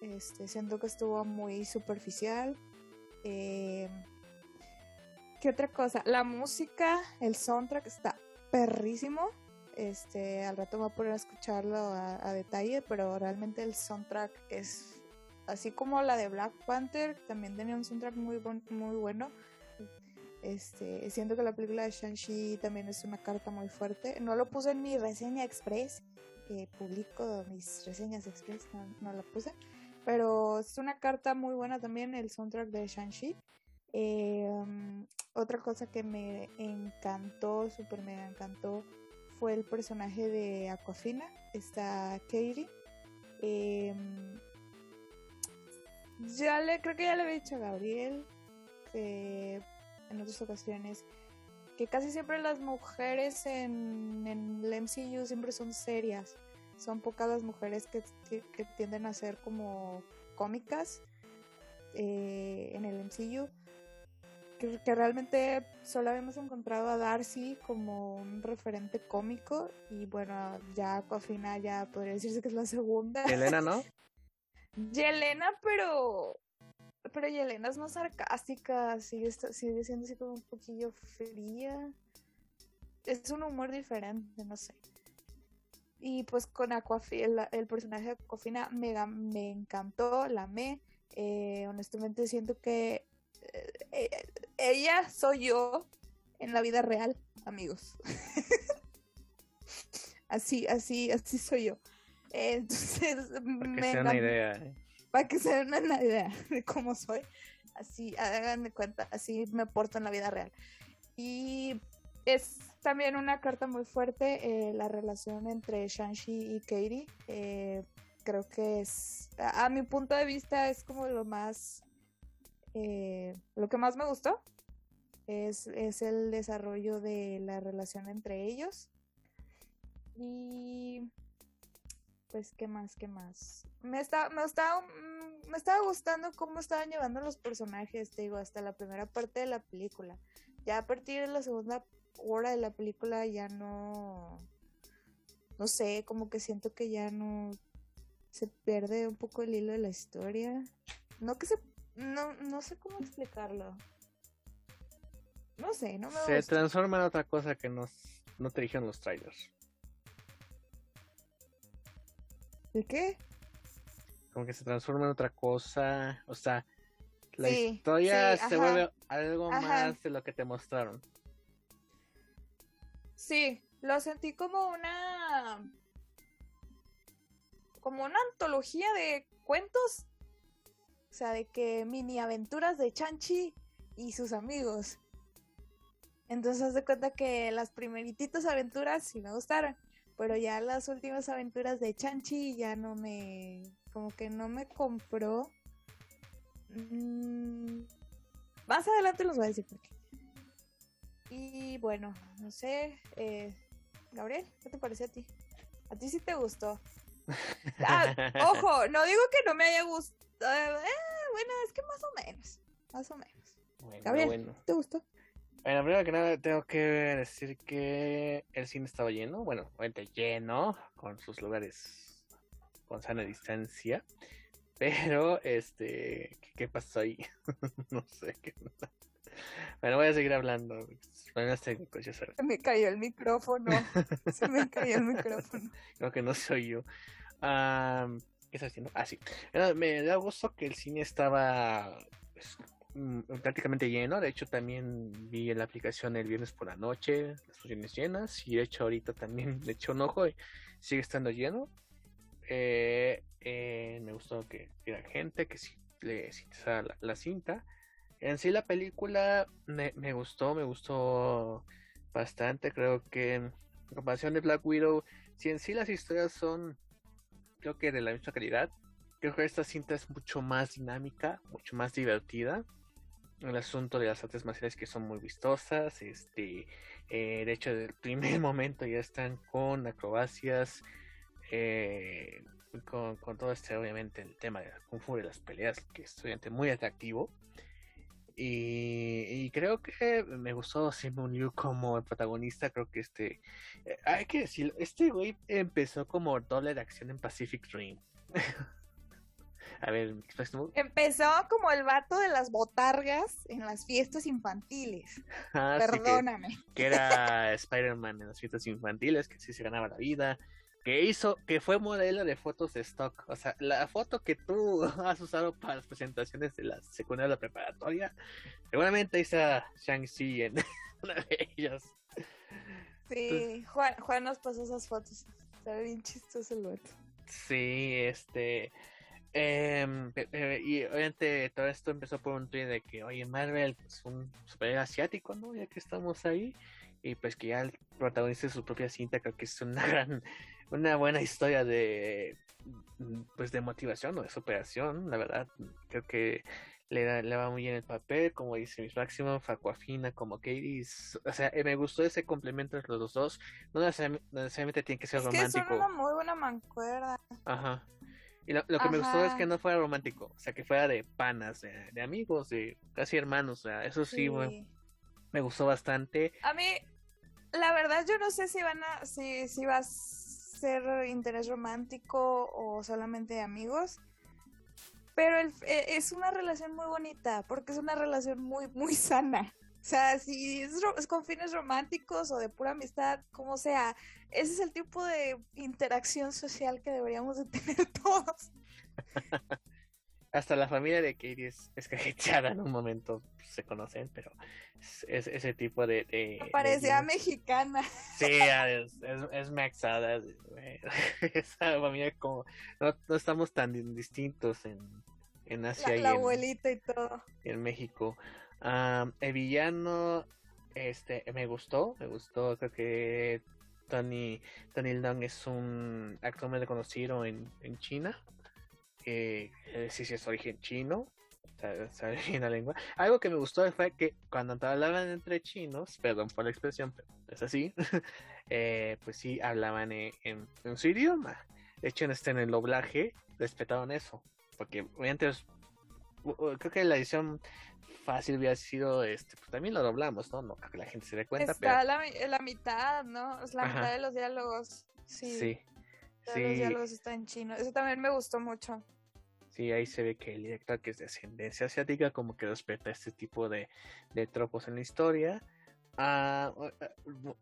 Este, siento que estuvo muy superficial. Eh, ¿Qué otra cosa? La música, el soundtrack está perrísimo. Este, al rato voy a poner a escucharlo a, detalle, pero realmente el soundtrack es así como la de Black Panther, también tenía un soundtrack muy, muy bueno. Este, siento que la película de Shang-Chi también es una carta muy fuerte. No lo puse en mi reseña express, que publico mis reseñas express, no, la puse. Pero es una carta muy buena también el soundtrack de Shang-Chi. Eh, um, otra cosa que me encantó, super me encantó, fue el personaje de Aquafina, esta Katie. Em, ya le, creo que ya le había dicho a Gabriel que en otras ocasiones que casi siempre las mujeres en, en el MCU siempre son serias. Son pocas las mujeres que, que, tienden a ser como cómicas eh, en el MCU que, realmente solo habíamos encontrado a Darcy como un referente cómico y bueno, ya Cofina ya podría decirse que es la segunda. Yelena, ¿no? Yelena, pero pero Yelena es más sarcástica, sigue, sigue siendo así como un poquillo fría. Es un humor diferente, no sé. Y pues con Aquafina, el, personaje de Aquafina me, me encantó, la amé. Eh, honestamente siento que eh, ella soy yo en la vida real, amigos. así, así, así soy yo. Entonces, me sea una idea. ¿eh? Para que se den una idea de cómo soy. Así, háganme cuenta, así me porto en la vida real. Y es también una carta muy fuerte eh, la relación entre Shanshi y Katie. Eh, creo que es, a, mi punto de vista, es como lo más eh, lo que más me gustó es, el desarrollo de la relación entre ellos. Y pues, ¿qué más? ¿Qué más? Me, está, me, estaba, mm, me estaba gustando cómo estaban llevando los personajes, te digo, hasta la primera parte de la película. Ya a partir de la segunda hora de la película ya no... No sé, como que siento que ya no... Se pierde un poco el hilo de la historia. No que se no, no sé cómo explicarlo. No sé, no me Se transforma en otra cosa que nos, no te dijeron los trailers. ¿De qué? Como que se transforma en otra cosa. O sea, la historia se vuelve algo más de lo que te mostraron. Sí, lo sentí como una. como una antología de cuentos o sea, de que mini aventuras de Chanchi y sus amigos. Entonces haz de cuenta que las primerititas aventuras sí me gustaron, pero ya las últimas aventuras de Chanchi ya no me, como que no me compró. Mm, más adelante los voy a decir por qué. Y bueno, no sé, eh, Gabriel, ¿qué te parece a ti? A ti sí te gustó. Ah, ojo, no digo que no me haya gustado eh, bueno, es que más o menos. Más o menos. Bueno, bueno. ¿te gustó? Bueno, primero que nada tengo que decir que el cine estaba lleno, bueno, obviamente lleno, con sus lugares con sana distancia, pero este, ¿qué, pasó ahí? no sé qué. Bueno, voy a seguir hablando. Problemas técnicos, ya sabes. Se me cayó el micrófono. Se me cayó el micrófono. Creo que no soy yo. Um, ¿Qué estás haciendo? Ah, sí. Me da gusto que el cine estaba pues, mm, prácticamente lleno. De hecho, también vi en la aplicación el viernes por la noche las funciones llenas. Y de hecho, ahorita también le eché un ojo y sigue estando lleno. Eh, eh, me gustó que hubiera gente que si le la, la, cinta. En sí, la película me, me gustó, me gustó bastante. Creo que en comparación de Black Widow, si en sí las historias son creo que de la misma calidad. Creo que esta cinta es mucho más dinámica, mucho más divertida. El asunto de las artes marciales que son muy vistosas. Este, eh, de hecho, desde el primer momento ya están con acrobacias. eh, con, todo este, obviamente, el tema de Kung Fu y las peleas, que es obviamente muy atractivo. Y, creo que me gustó Simon Liu como protagonista. Creo que este, eh, hay que decirlo, este güey empezó como doble de acción en Pacific Dream. A ver, Empezó como el vato de las botargas en las fiestas infantiles. Ah, Perdóname. que, era Spider-Man en las fiestas infantiles, que sí se ganaba la vida. Que hizo, que fue modelo de fotos de stock. O sea, la foto que tú has usado para las presentaciones de la secundaria de la preparatoria, seguramente hizo Shang-Chi en una de ellas. Sí, Juan, Juan nos pasó esas fotos. Está bien chistoso el vato. Sí, este. Eh, y obviamente todo esto empezó por un tweet de que, oye, Marvel, pues un super asiático, ¿no? Ya que estamos ahí. Y pues que ya el protagonista de su propia cinta, creo que es una gran, una buena historia de, pues de motivación o de superación, la verdad. Creo que le, da, le va muy bien el papel, como dice Miss Máximo, Facuafina, como Katie. O sea, eh, me gustó ese complemento entre los dos. No necesariamente, tiene que ser romántico. Que es una muy buena mancuerda. Ajá. Y lo, que me gustó es que no fuera romántico, o sea, que fuera de panas, de, amigos, de casi hermanos, o sea, eso sí, me gustó bastante. A mí, la verdad, yo no sé si van a, si, si va a ser interés romántico o solamente de amigos, pero e, es una relación muy bonita, porque es una relación muy, muy sana. O sea, si es, con fines románticos o de pura amistad, como sea, ese es el tipo de interacción social que deberíamos de tener todos. Hasta la familia de Katie es, es en un momento, pues, se conocen, pero es, ese tipo de... Parecía mexicana. Sí, es, es, maxada. Esa familia como... No, no estamos tan distintos en, en Asia y en, abuelita y todo. En México el villano, este, me gustó, me gustó, creo que Tony, Tony Long es un actor muy reconocido en, en China, eh, sí, sí es origen chino, sabe la lengua. Algo que me gustó fue que cuando hablaban entre chinos, perdón por la expresión, pero es así, eh, pues sí hablaban en, en, su idioma. De hecho, en, este, en el doblaje respetaron eso, porque obviamente creo que la edición fácil hubiera sido, este, pues también lo doblamos, ¿no? No creo que la gente se dé cuenta. Está la, la, mitad, ¿no? Es la mitad de los diálogos. Sí. Sí. Los diálogos están en chino. Eso también me gustó mucho. Sí, ahí se ve que el director, que es de ascendencia asiática, como que respeta este tipo de, de tropos en la historia. Ah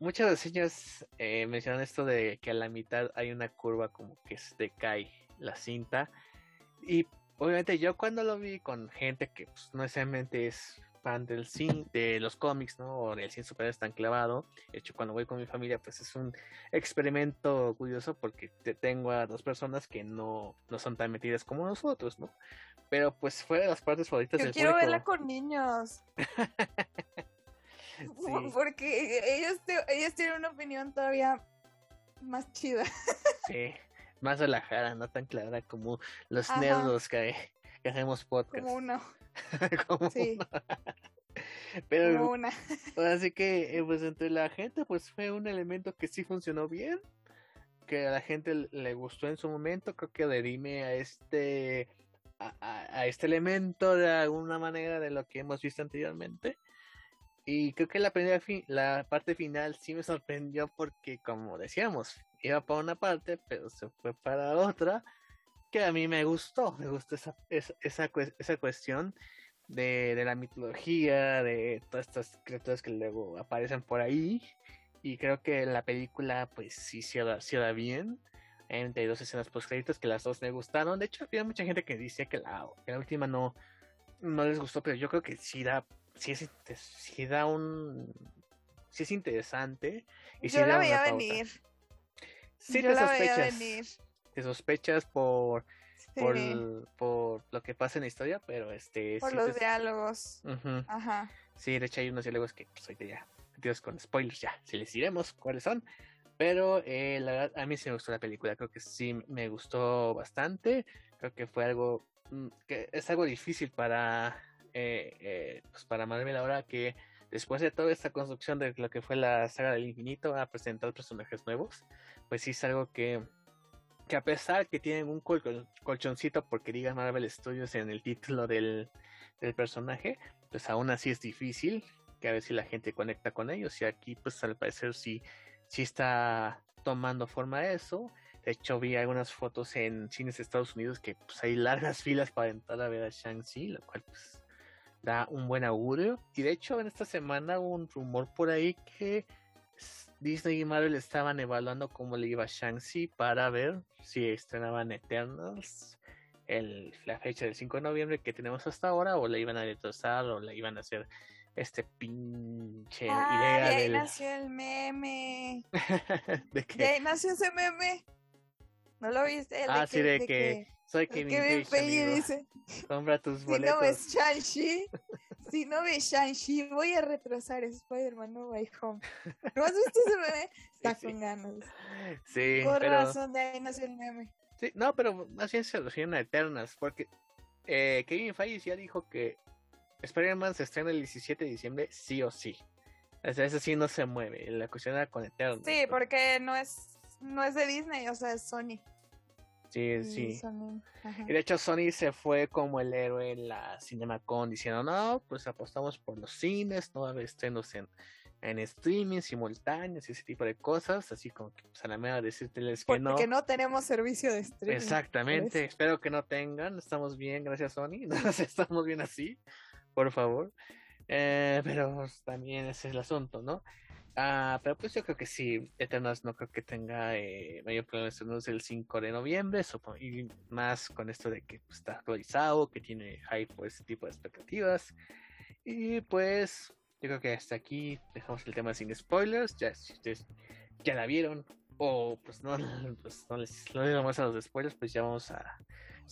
muchas reseñas eh, mencionan esto de que a la mitad hay una curva como que se decae la cinta. Y obviamente yo cuando lo vi con gente que pues, no necesariamente es fan del cine, de los cómics, ¿no? O del cine super tan clavado. De hecho, cuando voy con mi familia, pues es un experimento curioso porque te tengo a dos personas que no, no son tan metidas como nosotros, ¿no? Pero pues fue de las partes favoritas Yo quiero verla con niños. Porque ellos, ellos tienen una opinión todavía más chida. sí más relajada, no tan clara como los nerdos que, hacemos podcast. Como uno. como sí. Pero, como una. así que, eh, pues entre la gente, pues fue un elemento que sí funcionó bien, que a la gente le gustó en su momento, creo que redime a este, a, este elemento de alguna manera de lo que hemos visto anteriormente. Y creo que la primera la parte final sí me sorprendió porque, como decíamos, iba para una parte, pero se fue para otra, que a mí me gustó, me gustó esa, esa, esa, cuestión de, de, la mitología, de todas estas criaturas que luego aparecen por ahí, y creo que la película pues sí se da, bien, hay dos escenas post créditos que las dos me gustaron, de hecho había mucha gente que decía que la, la última no, no les gustó, pero yo creo que sí da, sí, es, sí da un... Sí es interesante. Y yo la veía venir. Sí, te sospechas. Te sospechas por, por, lo que pasa en la historia, pero este. Por los diálogos. Ajá. Sí, de hecho hay unos diálogos que pues ahorita ya metidos con spoilers, ya, si les diremos cuáles son. Pero eh, la verdad, a mí sí me gustó la película, creo que sí me gustó bastante. Creo que fue algo mm, que es algo difícil para eh, eh, pues para Marvel ahora que después de toda esta construcción de lo que fue la saga del infinito a presentar personajes nuevos pues sí es algo que que a pesar que tienen un colchoncito porque diga Marvel Studios en el título del, del personaje, pues aún así es difícil que a ver si la gente conecta con ellos y aquí pues al parecer sí, sí está tomando forma eso. De hecho vi algunas fotos en cines de Estados Unidos que pues hay largas filas para entrar a ver a Shang-Chi, lo cual pues da un buen augurio. Y de hecho en esta semana hubo un rumor por ahí que Disney y Marvel estaban evaluando cómo le iba a Shang-Chi para ver si estrenaban Eternals el, la fecha del 5 de noviembre que tenemos hasta ahora o le iban a retrasar o le iban a hacer este pinche ah, idea de ahí nació el meme. ¿De qué? De ahí nació ese meme. ¿No lo viste? ah, sí, de, que, soy Kevin Feige dice. Compra tus boletos. Si no ves Shang-Chi, si no ves Shang-Chi, voy a retrasar Spider-Man No Way Home. ¿No has visto ese meme? Está con ganas. Sí, Por razón, de ahí nació el meme. Sí, no, pero más bien se refieren a Eternas, porque eh, Kevin Feige ya dijo que Spider-Man se estrena el 17 de diciembre, sí o sí. O sea, eso sí no se mueve. La cuestión era con Eternas. Sí, porque no es, no es de Disney, o sea, es Sony. Sí, sí. Y de hecho Sony se fue como el héroe en la CinemaCon diciendo, no, pues apostamos por los cines, no va a haber estrenos en, en streaming simultáneos y ese tipo de cosas, así como que pues, a la mera decirles que no. Porque no tenemos servicio de streaming. Exactamente, espero que no tengan, estamos bien, gracias Sony, estamos bien así, por favor. Eh, pero pues, también ese es el asunto, ¿no? Ah, pero pues yo creo que sí, Eternals no creo que tenga eh, mayor problema estrenos el 5 de noviembre, y más con esto de que pues, está actualizado, que tiene hype por ese tipo de expectativas. Y pues yo creo que hasta aquí dejamos el tema sin spoilers, ya si ustedes ya la vieron o pues no, pues, no les no más a los spoilers, pues ya vamos a,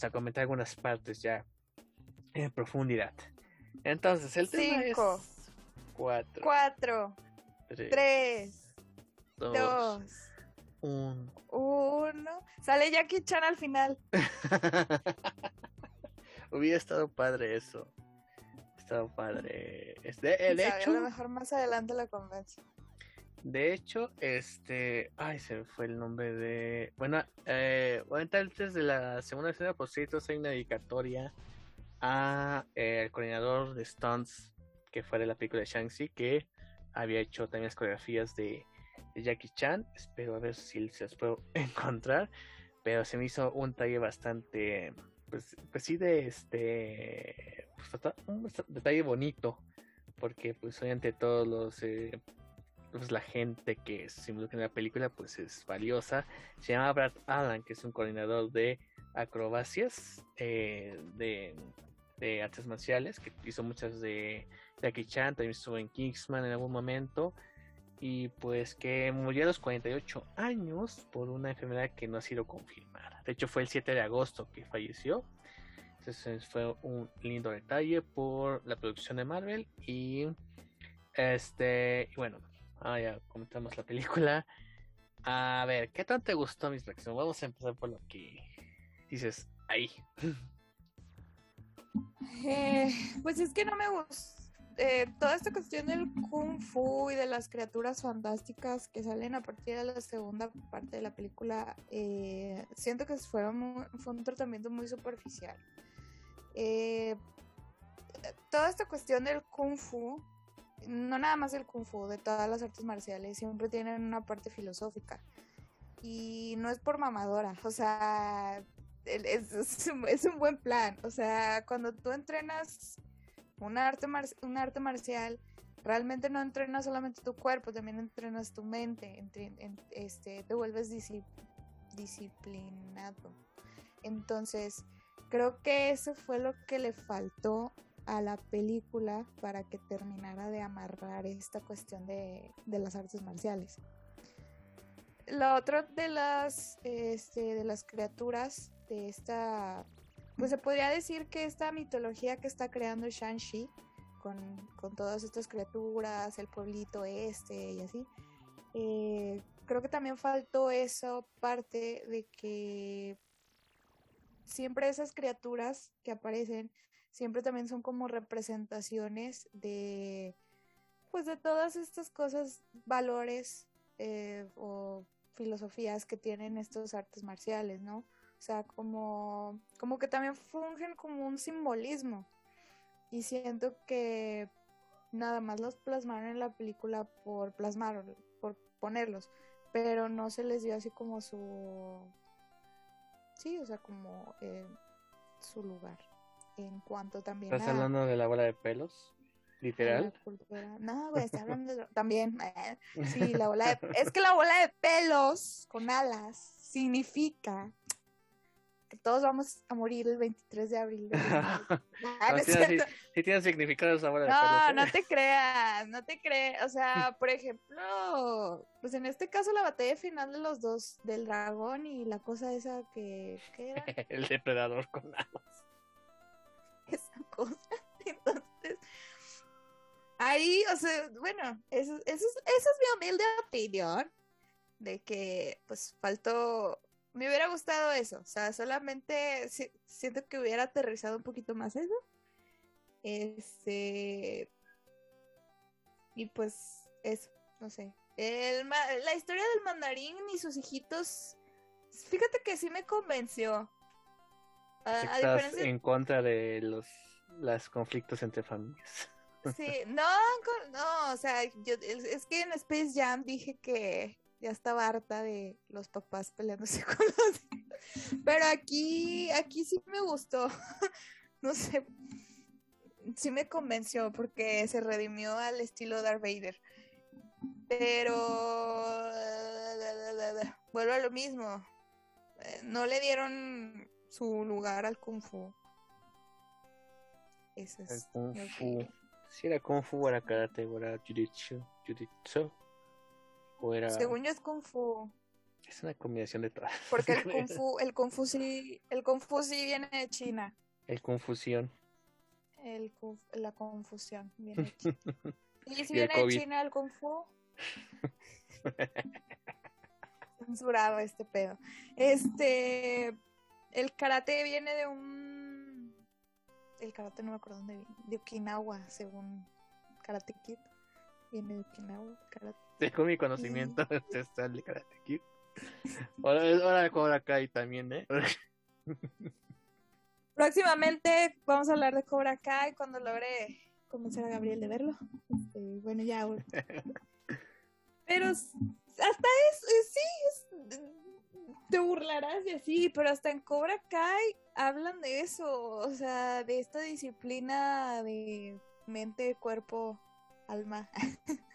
a comentar algunas partes ya en profundidad. Entonces, el tema es 4 4 3 2 1 1 Sale Jackie Chan al final. Hubiera estado padre eso. Estado padre. Este, de hecho, a lo mejor más adelante la convenzo. De hecho, este. Ay, se me fue el nombre de. Bueno, eh, bueno antes de la segunda escena pues hay una dedicatoria a eh, el coordinador de stunts que fue de la película de Shang-Chi que había hecho también las coreografías de, Jackie Chan. Espero a ver si se las puedo encontrar. Pero se me hizo un talle bastante. Pues, pues sí, de este. Pues, un detalle bonito. Porque, pues, obviamente, todos los. Eh, pues la gente que se involucra en la película pues es valiosa. Se llama Brad Allen, que es un coordinador de acrobacias eh, de, de artes marciales, que hizo muchas de Jackie Chan, también estuvo en Kingsman en algún momento. Y pues que murió a los 48 años por una enfermedad que no ha sido confirmada. De hecho fue el 7 de agosto que falleció. Entonces fue un lindo detalle por la producción de Marvel. Y este, bueno, ah, ya comentamos la película. A ver, ¿qué tanto te gustó mis reacciones? Vamos a empezar por lo que dices ahí. Eh, pues es que no me gusta eh, toda esta cuestión del kung fu y de las criaturas fantásticas que salen a partir de la segunda parte de la película, eh, siento que fue un, tratamiento muy superficial. Toda esta cuestión del kung fu, no nada más el kung fu, de todas las artes marciales, siempre tienen una parte filosófica. Y no es por mamadora, o sea, es, un buen plan. O sea, cuando tú entrenas un arte, un arte marcial realmente no entrenas solamente tu cuerpo, también entrenas tu mente, este, te vuelves disciplinado. Entonces, creo que eso fue lo que le faltó a la película para que terminara de amarrar esta cuestión de, de las artes marciales. Lo otro de las, este, de las criaturas de esta pues se podría decir que esta mitología que está creando Shang-Chi, con, todas estas criaturas, el pueblito este y así, eh, creo que también faltó esa parte de que siempre esas criaturas que aparecen, siempre también son como representaciones de, pues de todas estas cosas, valores eh, o filosofías que tienen estos artes marciales, ¿no? O sea, como, como que también fungen como un simbolismo. Y siento que nada más los plasmaron en la película por plasmar, por ponerlos, pero no se les dio así como su... Sí, o sea, como eh, su lugar. En cuanto también... ¿Estás hablando de la bola de pelos? literal. No, güey, está hablando de... también. Eh, sí, la bola de... Es que la bola de pelos con alas significa que todos vamos a morir el 23 de abril. Ah, sí, tiene significado esa bola de pelos. No, no te creas, no te creas. O sea, por ejemplo, pues en este caso la batalla final de los dos, del dragón y la cosa esa que... ¿qué era? el depredador con alas. Esa cosa. Entonces, Ahí, o sea, bueno, eso, eso, es mi humilde opinión de que pues faltó, me hubiera gustado eso, o sea, solamente siento que hubiera aterrizado un poquito más eso. Este, y pues eso, no sé. El, la historia del mandarín y sus hijitos, fíjate que sí me convenció. Estás en contra de los, los conflictos entre familias. Sí, no, no, o sea, yo, es que en Space Jam dije que ya estaba harta de los papás peleándose con los Pero aquí, aquí sí me gustó. No sé, sí me convenció porque se redimió al estilo Darth Vader. Pero vuelvo a lo mismo. Eh, no le dieron su lugar al Kung Fu. Eso es. Kung Fu. Si era Kung Fu, era Karate, era Jiu-Jitsu, o era... Según yo es Kung Fu. Es una combinación de todas. Porque el Kung Fu, el Kung Fu sí, el Kung Fu sí viene de China. El Confusión. El, la confusión viene de China. Y si viene de China el Kung Fu. Censurado este pedo. Este, el karate viene de un el karate no me acuerdo dónde viene, de Okinawa, según Karate Kid. Viene de Okinawa, karate. Tengo mi conocimiento ancestral de Karate Kid. Ahora, ahora Cobra Kai también, ¿eh? Próximamente vamos a hablar de Cobra Kai cuando logre convencer a Gabriel de verlo. Este, bueno, ya. Pero hasta es, sí, es, te burlarás y así, pero hasta en Cobra Kai hablan de eso, o sea, de esta disciplina de mente, cuerpo, alma.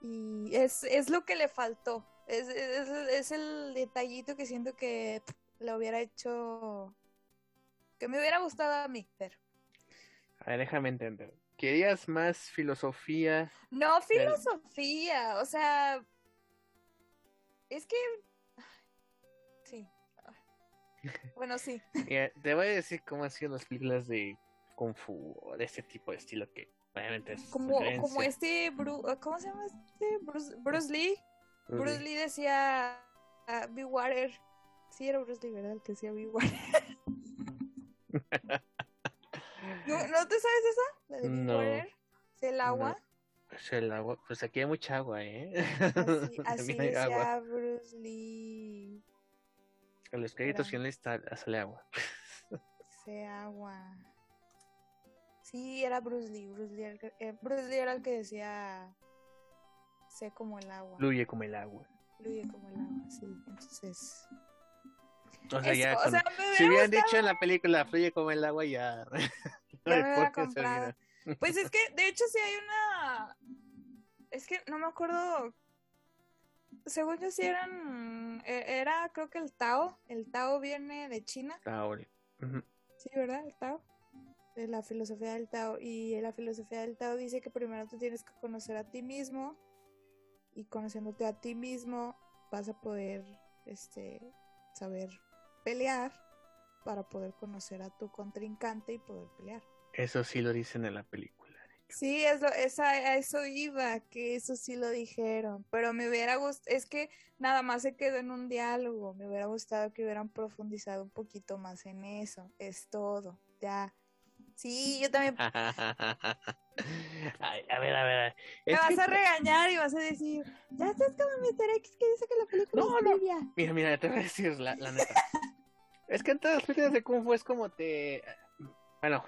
y es, es, lo que le faltó. Es, es, es, el detallito que siento que lo hubiera hecho. que me hubiera gustado a mí, pero. A ver, déjame entender. ¿Querías más filosofía? No, filosofía, o sea. Es que bueno, sí. te voy a decir cómo han sido las películas de Kung Fu o de este tipo de estilo que obviamente es. Como, como este. ¿Cómo se llama este? Bruce, Lee. Bruce, Lee. decía. Uh, Be Water. Sí, era Bruce Lee, ¿verdad? El que decía Be Water. ¿No, ¿No, te sabes esa? La de Be no. Water. el agua? Es el agua. Pues aquí hay mucha agua, ¿eh? Así, así decía Bruce Lee. En los créditos está sale agua. Se agua. Sí, era Bruce Lee. Bruce Lee, era el que, eh, Bruce Lee era el que decía sé como el agua. Fluye como el agua. Fluye como el agua, sí. Entonces. O sea, ya. o sea, si hubieran dicho en la película fluye como el agua, ya. ya me pues es que, de hecho, sí hay una. Es que no me acuerdo según yo sí eran, e, era creo que el Tao, el Tao viene de China. Tao. Sí, ¿verdad? El Tao. De la filosofía del Tao. Y la filosofía del Tao dice que primero tú tienes que conocer a ti mismo y conociéndote a ti mismo vas a poder este saber pelear para poder conocer a tu contrincante y poder pelear. Eso sí lo dicen en la película. Sí, es esa, eso iba, que eso sí lo dijeron, pero me hubiera gustado, es que nada más se quedó en un diálogo, me hubiera gustado que hubieran profundizado un poquito más en eso, es todo, ya. Sí, yo también. a ver, a ver. Me vas a regañar y vas a decir, ya estás como Mr. X que dice que la película no, es no. Mira, mira, te voy a decir la, la neta. es que en todas las películas de Kung Fu es como te... Bueno,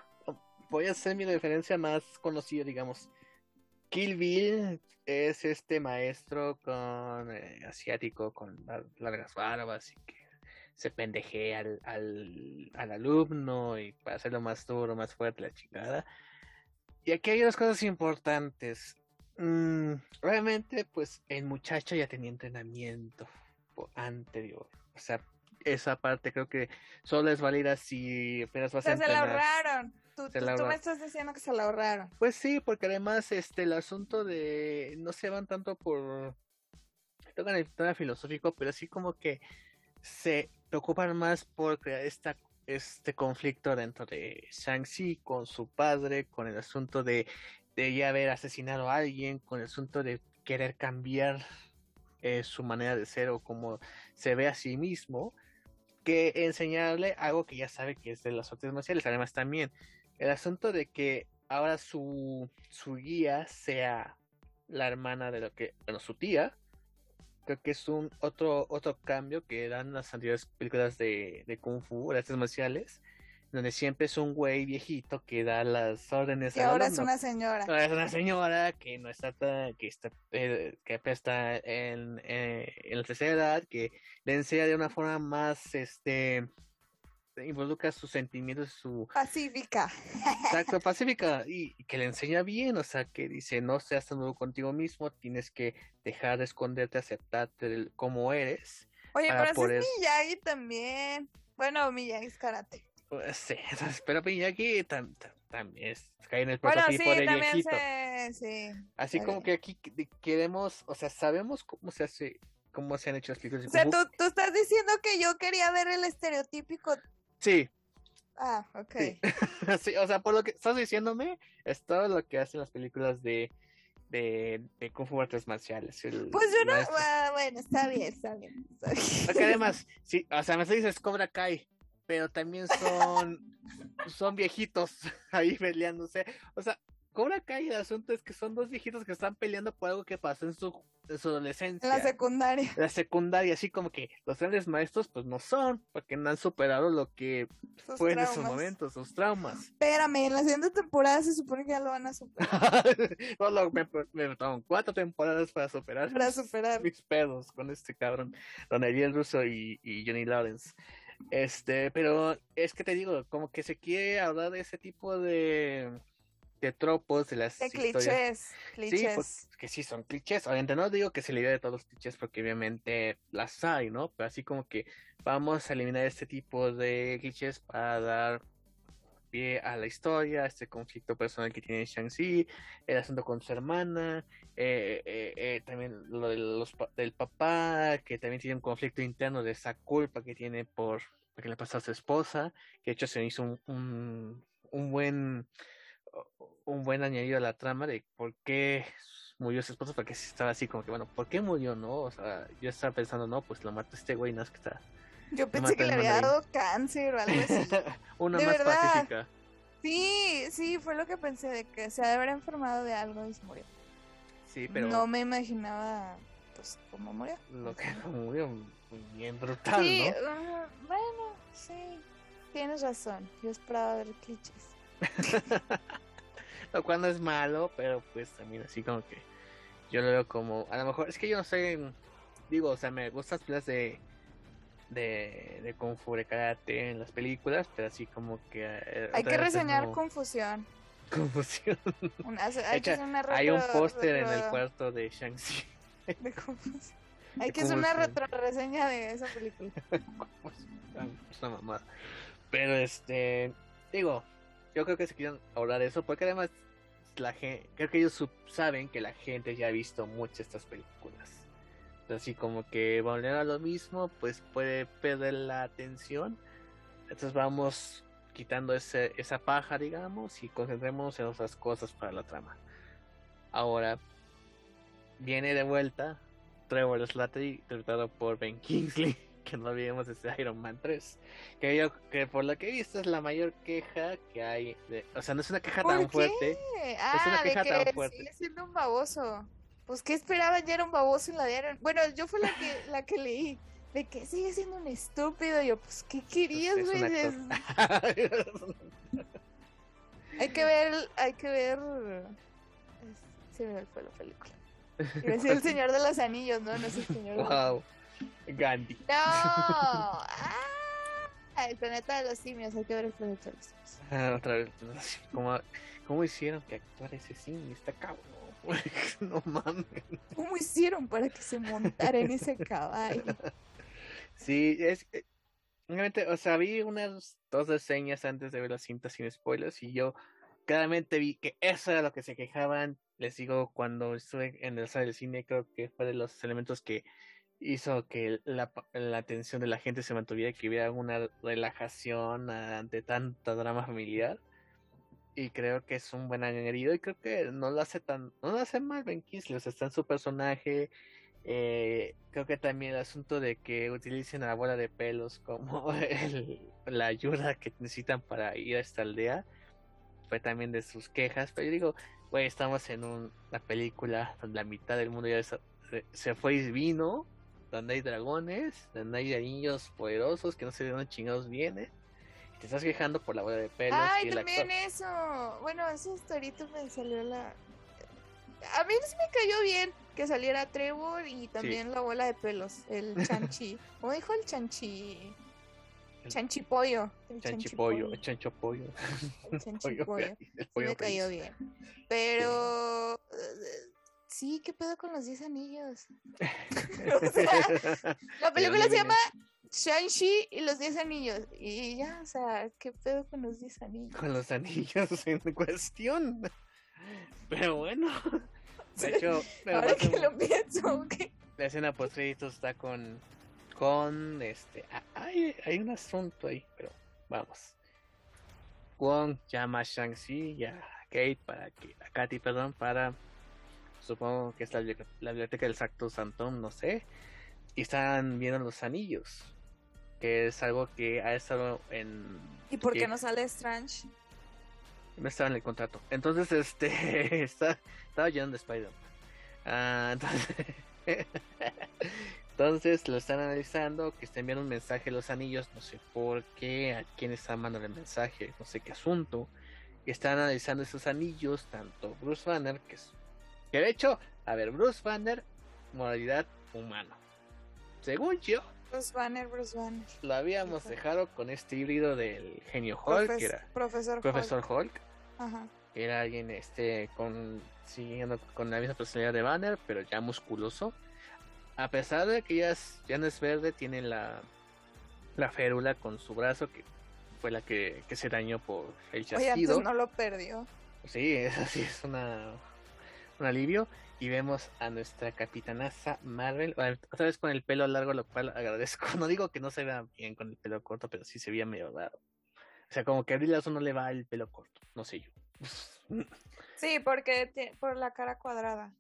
voy a hacer mi referencia más conocida, digamos. Kill Bill es este maestro con eh, asiático con largas barbas y que se pendejea al, al, al, alumno y para hacerlo más duro, más fuerte la chingada. Y aquí hay dos cosas importantes. Mm, realmente, pues el muchacho ya tenía entrenamiento anterior. O sea, esa parte creo que solo es válida si apenas vas a entrenar. Se la ahorraron. Tú, me estás diciendo que se la ahorraron. Pues sí, porque además este el asunto de no se van tanto por tocan el tema filosófico, pero así como que se preocupan más por crear esta este conflicto dentro de Shang-Chi con su padre, con el asunto de, de ya haber asesinado a alguien, con el asunto de querer cambiar eh, su manera de ser o cómo se ve a sí mismo, que enseñarle algo que ya sabe que es de las artes marciales. Además, también el asunto de que ahora su, su guía sea la hermana de lo que, bueno, su tía, creo que es un otro otro cambio que dan las anteriores películas de, de Kung Fu, de artes marciales, donde siempre es un güey viejito que da las órdenes. Que ahora es una señora. Ahora es una señora que no está que está eh, que está en, eh, en la tercera edad, que le enseña de una forma más este involucra sus sentimientos, su... Pacífica. Exacto, pacífica, y, que le enseña bien, o sea, que dice, no seas tan nuevo contigo mismo, tienes que dejar de esconderte, aceptarte como eres. Oye, pero es Miyagi también. Bueno, Miyagi es karate. Pues, sí, pero Miyagi también cae en el prototipo bueno, sí, de viejito. sí, Así como que aquí queremos, o sea, sabemos cómo se hace cómo se han hecho las películas. O sea, tú, tú, estás diciendo que yo quería ver el estereotípico Sí. Ah, ok. Sí. o sea, por lo que estás diciéndome, es todo lo que hacen las películas de, de, de Kung Fu Artes Marciales. pues yo no, ah, bueno, está bien, está bien. Porque además, sí, o sea, me dices Cobra Kai, pero también son, son viejitos ahí peleándose. O sea, Cobra Kai, el asunto es que son dos viejitos que están peleando por algo que pasó en su, en su adolescencia. La secundaria. La secundaria, así como que los grandes maestros, pues no son, porque no han superado lo que fue en su momento, sus traumas. Espérame, en la siguiente temporada se supone que ya lo van a superar. no, me, me cuatro temporadas para superar. Para superar. Mis pedos con este cabrón, Don Ariel Russo y, y Johnny Lawrence. Este, pero es que te digo, como que se quiere hablar de ese tipo de de tropos, de las de clichés, clichés. Sí, pues, que sí son clichés. Obviamente no digo que se le de todos los clichés porque obviamente las hay, ¿no? Pero así como que vamos a eliminar este tipo de clichés para dar pie a la historia, este conflicto personal que tiene Shang-Chi, el asunto con su hermana, eh, eh, eh, también lo de los, del papá, que también tiene un conflicto interno de esa culpa que tiene por, que le pasó a su esposa, que de hecho se hizo un, un, un buen un buen añadido a la trama de por qué murió su esposo, porque estaba así como que, bueno, ¿por qué murió, no? O sea, yo estaba pensando, no, pues lo mató este güey, no es que está. Yo pensé que le había dado cáncer o algo así. Una más pacífica. Sí, sí, fue lo que pensé, de que se había enfermado de algo y se murió. Sí, pero. No me imaginaba, pues, cómo murió. Lo que murió, bien brutal, sí, ¿no? bueno, sí, tienes razón. Yo esperaba ver clichés. lo cual no es malo, pero pues también así como que yo lo veo como, a lo mejor, es que yo no sé, digo, o sea, me gustan las películas de, de, de Kung Fu, de Karate en las películas, pero así como que... Eh, hay que reseñar Confusión. Confusión. hay, un póster en el cuarto de Shang-Chi. De Confusión. Hay que hacer una retro reseña de esa película. es una mamada. Pero este, digo, yo creo que se quieren de eso, porque además la gente, creo que ellos saben que la gente ya ha visto muchas estas películas. Así como que volver a lo mismo, pues puede perder la atención. Entonces vamos quitando ese, esa paja, digamos, y concentremos en otras cosas para la trama. Ahora, viene de vuelta Trevor Slattery, interpretado por Ben Kingsley. que no olvidemos ese Iron Man 3. Que yo, que por lo que he visto es la mayor queja que hay. De, o sea, no es una queja tan fuerte. Ah, es una queja de que tan fuerte. Sigue siendo un baboso. Pues, ¿qué esperaban? Ya era un baboso en la de Bueno, yo fui la que, la que leí. De que sigue siendo un estúpido. yo, pues, ¿qué querías, pues güey? hay que ver, hay que ver. Se me fue la película. Es el Señor de los Anillos, ¿no? No es el Señor de Wow. Gandhi. No. Ah, el planeta de los simios. Hay que ver el planeta de los simios. Ah, otra vez. ¿Cómo, ¿Cómo hicieron que actuara ese simio? Está cabrón. no mames. ¿Cómo hicieron para que se montara en ese caballo? Sí, es. Realmente, o sea, vi unas dos reseñas antes de ver la cinta sin spoilers y yo claramente vi que eso era lo que se quejaban. Les digo, cuando estuve en el sala del cine, creo que fue de los elementos que hizo que la, atención de la gente se mantuviera, que hubiera una relajación ante tanta drama familiar. Y creo que es un buen añadido y creo que no lo hace tan no lo hace mal Ben Kingsley está en su personaje. Eh, creo que también el asunto de que utilicen a la bola de pelos como la ayuda que necesitan para ir a esta aldea fue también de sus quejas. Pero yo digo güey estamos en una película donde la mitad del mundo ya se, se fue y vino donde hay dragones donde hay niños poderosos que no sé de dónde chingados vienen te estás quejando por la bola de pelos. Ay, y también eso. Bueno, eso ahorita me salió la. A mí sí me cayó bien que saliera Trevor y también la bola de pelos, el chanchi. ¿Cómo dijo el chanchi? Chanchipollo. El chanchipollo, el chanchopollo. El chanchipollo. sí me cayó bien. Pero. Sí, ¿qué pedo con los 10 anillos? o sea, la película se llama Shang-Chi y los 10 anillos. Y ya, o sea, ¿qué pedo con los 10 anillos? Con los anillos en cuestión. Pero bueno. De hecho, ahora que lo pienso, La escena post está con. Con este. Hay, hay un asunto ahí, pero vamos. Wong llama a Shang-Chi y a Kate para que. A Katy, perdón, para. Supongo que es la, la biblioteca del Sacto Santón, no sé. Y están viendo los anillos que es algo que ha estado en... ¿Y por qué no sale Strange? No estaba en el contrato. Entonces, este, está, estaba llenando de Spider-Man. Ah, entonces, entonces lo están analizando, que está enviando un mensaje a los anillos, no sé por qué, a quién está mandando el mensaje, no sé qué asunto. Están analizando esos anillos, tanto Bruce Banner, que es... Que de hecho, a ver, Bruce Banner, moralidad humano. Según yo, Bruce Banner, Bruce Banner. Lo habíamos dejado con este híbrido del genio Hulk, que era Profesor, Profesor Hulk. Ajá. Era alguien este con siguiendo con la misma personalidad de Banner, pero ya musculoso. A pesar de que ya es, ya no es verde, tiene la la férula con su brazo que fue la que, que se dañó por el chasquido. Oye, no lo perdió. Sí, eso sí es una un alivio y vemos a nuestra capitanaza Marvel, otra vez con el pelo largo, lo cual agradezco. No digo que no se vea bien con el pelo corto, pero sí se veía medio raro. O sea, como que a Brie no le va el pelo corto, no sé yo. Sí, porque por la cara cuadrada.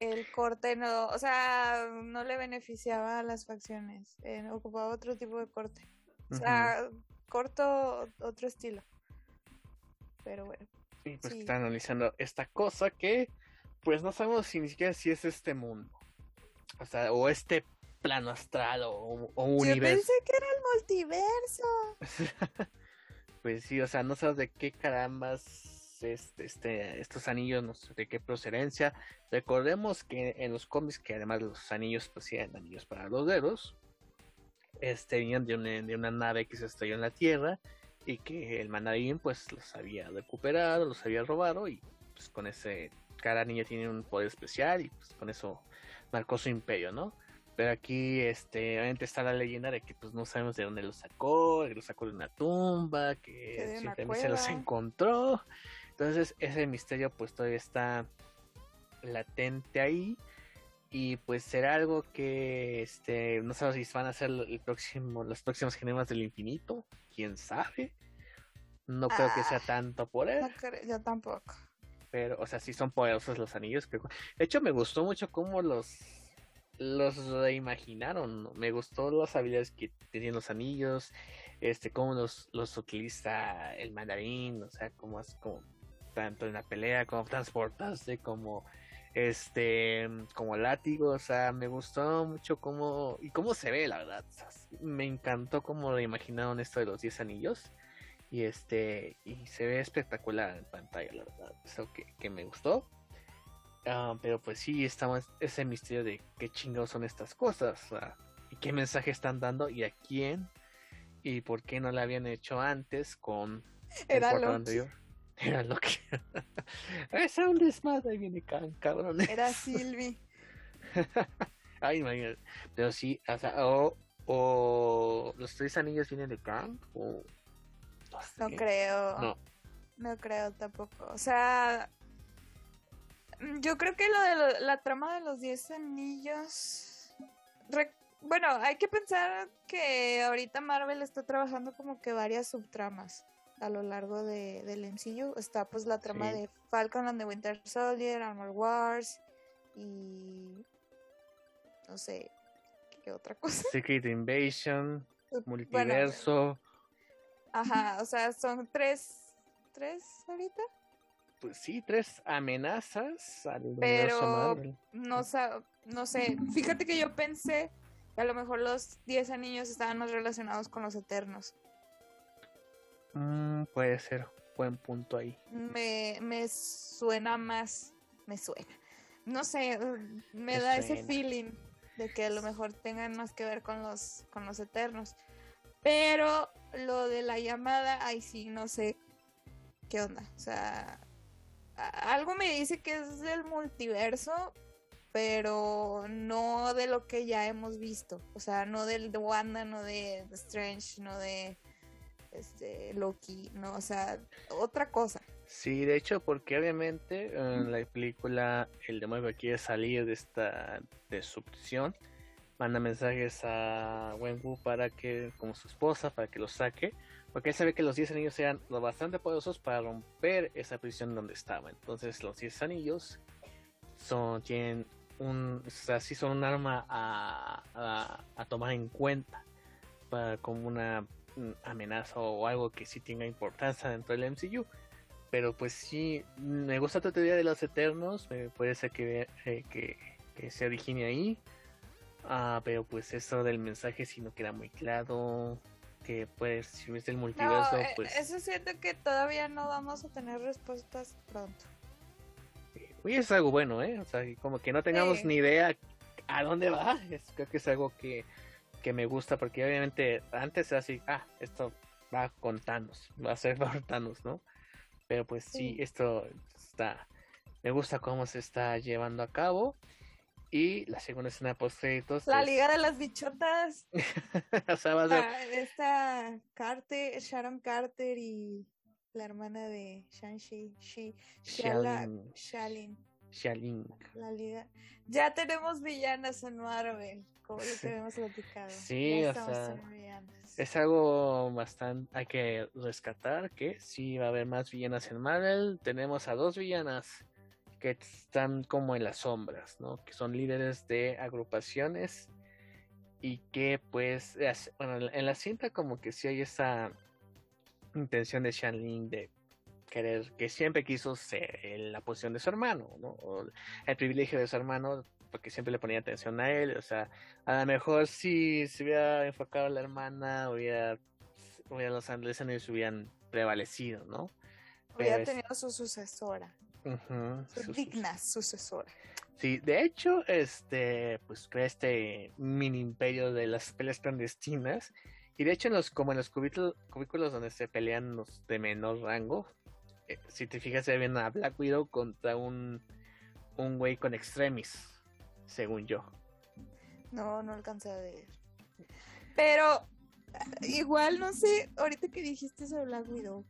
El corte no, o sea, no le beneficiaba a las facciones. Eh, ocupaba otro tipo de corte. O sea, corto otro estilo. Pero bueno. Y pues está analizando esta cosa que pues no sabemos si ni siquiera si es este mundo. O sea, o este plano astral o, o universo. Yo pensé que era el multiverso. pues sí, o sea, no sabes de qué carambas este, este, estos anillos, no sé de qué procedencia. Recordemos que en los cómics, que además los anillos, pues eran anillos para los dedos, este, venían de una, de una nave que se estrelló en la Tierra y que el mandarín pues los había recuperado, los había robado y pues con ese cada niña tiene un poder especial y pues con eso marcó su imperio, ¿no? Pero aquí, este, obviamente está la leyenda de que pues no sabemos de dónde lo sacó, que lo sacó de una tumba, que simplemente se los encontró. Entonces ese misterio pues todavía está latente ahí. Y pues será algo que este no sabemos si van a ser el próximo, los próximos genemas del infinito, quién sabe. No creo que sea ah, tanto por él. yo tampoco pero, o sea, sí son poderosos los anillos. De hecho, me gustó mucho cómo los, los reimaginaron. Me gustó las habilidades que tenían los anillos, este, cómo los, los utiliza el mandarín, o sea, cómo es como tanto en la pelea, como transportarse, como este, como látigo, o sea, me gustó mucho cómo, y cómo se ve, la verdad. me encantó cómo reimaginaron esto de los 10 anillos. Y este, y se ve espectacular en pantalla, la verdad. Eso que, que me gustó. Ah, pero pues sí, estamos ese misterio de qué chingados son estas cosas. y qué mensaje están dando y a quién. Y por qué no lo habían hecho antes con Era el anterior. Era lo que. es un desmadre, viene can, cabrón. Era Silvi. Ay, imagínate. Pero sí, o sea, o, o los tres anillos vienen de Kang, o. No, creo. No. No creo tampoco. O sea, Mm, yo creo que lo de la trama de los 10 anillos. bueno, hay que pensar que ahorita Marvel está trabajando como que varias subtramas a lo largo de, del MCU. Está pues la trama de Falcon and the Winter Soldier, Armor Wars y. No sé. ¿Qué otra cosa? Secret Invasion, Multiverso. Ajá, o sea, son tres. ¿Tres ahorita? pues sí, tres amenazas al Pero no, no sé, fíjate que yo pensé que a lo mejor los diez anillos estaban más relacionados con los eternos. Mm, puede ser, buen punto ahí. Me, me suena más, me suena. No sé, me, da ese feeling de que a lo mejor tengan más que ver con los, con los eternos. Pero lo de la llamada, ay sí, no sé qué onda. O sea, algo me dice que es del multiverso, pero no de lo que ya hemos visto. O sea, no del de Wanda, no de, Strange, no de este, Loki, no, o sea, otra cosa. Sí, de hecho, porque obviamente en la película el demonio quiere salir de esta de su prisión, manda mensajes a Wenwu para que, como su esposa, para que lo saque porque él sabe que los 10 anillos eran lo bastante poderosos para romper esa prisión donde estaba. Entonces los 10 anillos son, tienen un, o son un arma a, tomar en cuenta para como una amenaza o algo que sí tenga importancia dentro del MCU. Pero pues sí, me gusta tu teoría de los eternos, me puede ser que, eh, que, que, se origine ahí. Ah, pero pues eso del mensaje sí no queda muy claro que pues si ves el multiverso, eh, pues... Eso siento que todavía no vamos a tener respuestas pronto. Uy, es algo bueno, ¿eh? O sea, como que no tengamos ni idea a dónde va. Es, creo que es algo que, que me gusta porque obviamente antes era así, ah, esto va con Thanos, va a ser por Thanos, ¿no? Pero pues sí, esto está... Me gusta cómo se está llevando a cabo. Y la segunda escena post créditos. La Liga de las Bichotas. o sea, a. Ah, esta Carter, Sharon Carter y la hermana de Shang-Chi, Shalin. Shalin. La Liga. Ya tenemos villanas en Marvel, como lo que platicado. Sí, o sea, es algo bastante hay que rescatar que sí va a haber más villanas en Marvel. Tenemos a dos villanas que están como en las sombras, ¿no? Que son líderes de agrupaciones y que pues, bueno, en la cinta como que sí hay esa intención de Shanlin de querer, que siempre quiso ser en la posición de su hermano, ¿no? el privilegio de su hermano, porque siempre le ponía atención a él, o sea, a lo mejor si se hubiera enfocado a la hermana, hubiera, hubiera los se hubieran prevalecido, ¿no? Hubiera tenido su sucesora digna sucesora. Sí, de hecho, este, pues crea este mini imperio de las peleas clandestinas. Y de hecho, en los, como en los cubículos, donde se pelean los de menor rango, eh, si te fijas, se ven a Black Widow contra un, un güey con extremis, según yo. No, no alcancé a ver. Pero, igual, no sé, ahorita que dijiste sobre Black Widow,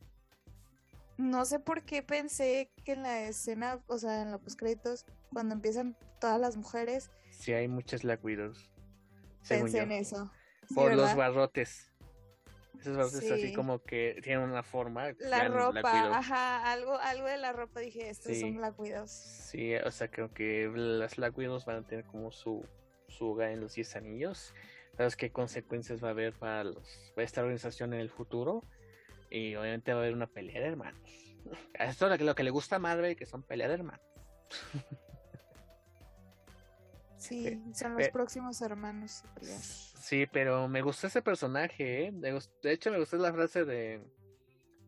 no sé por qué pensé que en la escena, o sea, en los créditos, cuando empiezan todas las mujeres. Sí, hay muchas Black Widows. Pensé en eso. por los barrotes. Esos barrotes así como que tienen una forma. La ropa, ajá, algo, algo de la ropa dije, estos son Black Widows. Sí, o sea, creo que las Black Widows van a tener como su su hogar en los 10 anillos. ¿Sabes qué consecuencias va a haber para, los, para esta organización en el futuro? Y obviamente va a haber una pelea de hermanos. Esto es lo que le gusta a Marvel, que son pelea de hermanos. Sí, son los próximos hermanos. Sí, pero me gustó ese personaje, ¿eh? De hecho, me gustó la frase de,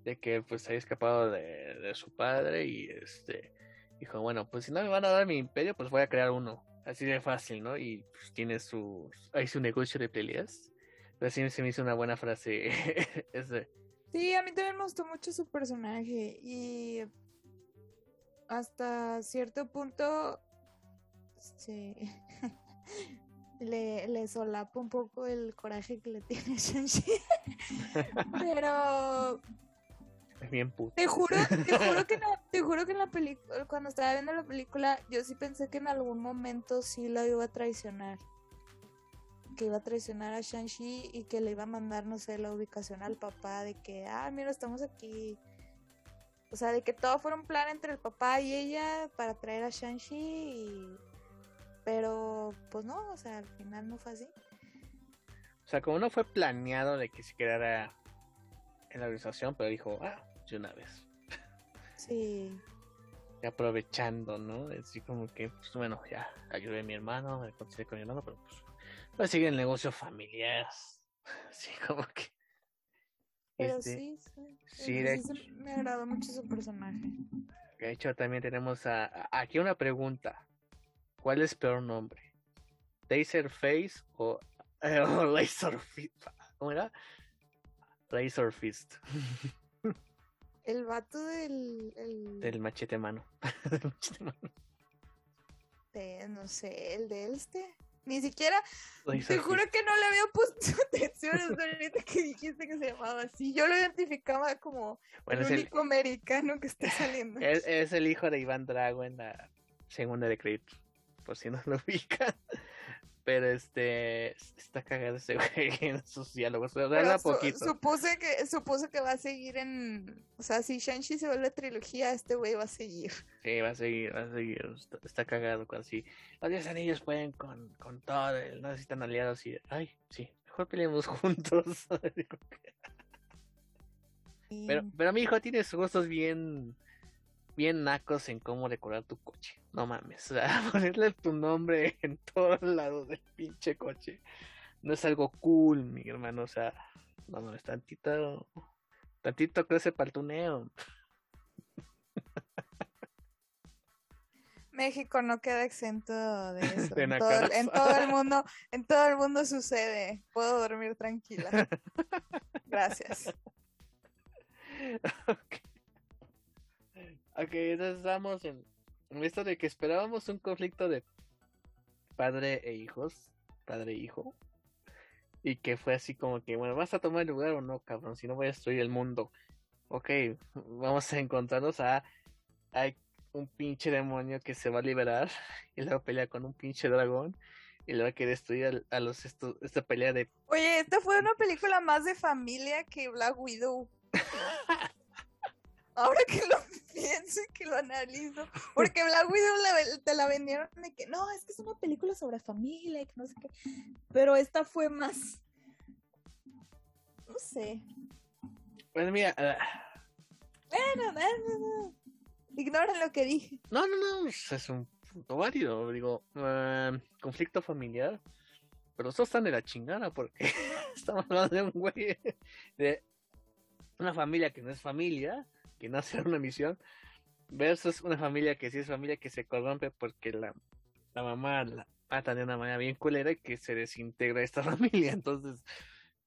de que pues haya escapado de, de, su padre y este dijo, bueno, pues si no me van a dar mi imperio, pues voy a crear uno. Así de fácil, ¿no? Y pues, tiene su, hay su negocio de peleas. Así se me hizo una buena frase ese. Sí, a mí también me gustó mucho su personaje y hasta cierto punto sí, le, le solapa un poco el coraje que le tiene Shang-Chi. Pero es bien puto. Te juro, te juro que no, te juro que en la película, cuando estaba viendo la película, yo sí pensé que en algún momento sí la iba a traicionar. Que iba a traicionar a Shang-Chi y que le iba a mandar, no sé, la ubicación al papá de que, ah, mira, estamos aquí. O sea, de que todo fuera un plan entre el papá y ella para traer a Shang-Chi y pero, pues no, o sea, al final no fue así. O sea, como no fue planeado de que se quedara en la organización, pero dijo, ah, de una vez. Sí. Y aprovechando, ¿no? Así como que, pues bueno, ya ayudé a mi hermano, me con mi hermano, pero pues, pues sigue el negocio familiar. Así como que. Pero este, sí, sí, sí, me agradó mucho su personaje. De hecho, también tenemos a, aquí una pregunta. ¿Cuál es peor nombre? Taserface o, eh, o Laser Fist? ¿Cómo era? Laser Fist. El vato del. El... Del machete mano. De, no sé, el de este. Ni siquiera. te juro que no le había puesto atención hasta ahorita que dijiste que se llamaba así. Yo lo identificaba como el único americano que está saliendo. Es, es, el hijo de Iván Drago en la segunda de crédito por si no lo ubican. Pero este está cagado ese güey en sus diálogos. Pero, poquito. Supuse que, supuse que va a seguir en. O sea, si Shang-Chi se vuelve trilogía, este güey va a seguir. Sí, va a seguir, va a seguir. Está, cagado con así. Los 10 anillos pueden con, con todo, no necesitan aliados y. Ay, sí, mejor peleemos juntos. pero, pero mi hijo tiene sus gustos bien bien nacos en cómo decorar tu coche. No mames, o sea, ponerle tu nombre en todos lados del pinche coche. No es algo cool, mi hermano, o sea, no, no, es tantito, tantito crece para el tuneo. México no queda exento de eso. en, todo, el mundo, en todo el mundo sucede. Puedo dormir tranquila. Gracias. Entonces estamos en, esto de que esperábamos un conflicto de padre e hijos, padre e hijo, y que fue así como que, bueno, ¿vas a tomar el lugar o no, cabrón? Si no voy a destruir el mundo. Ok, vamos a encontrarnos a... Hay un pinche demonio que se va a liberar y luego pelea con un pinche dragón y luego que destruir a, los esta pelea de... Oye, esta fue una película más de familia que Black Widow. Ahora que lo pienso y que lo analizo. Porque Black Widow te la vendieron de que no, es que es una película sobre familia y que no sé qué. Pero esta fue más. No sé. Pues mira. Bueno, no, no, Ignoren lo que dije. No, no, no. Es un punto válido. Digo, uh, conflicto familiar. Pero eso están de la chingada porque estamos hablando de un güey. De una familia que no es familia que no hacer una misión, versus una familia que sí es familia que se corrompe porque la, la mamá la mata de una manera bien culera y que se desintegra esta familia. Entonces,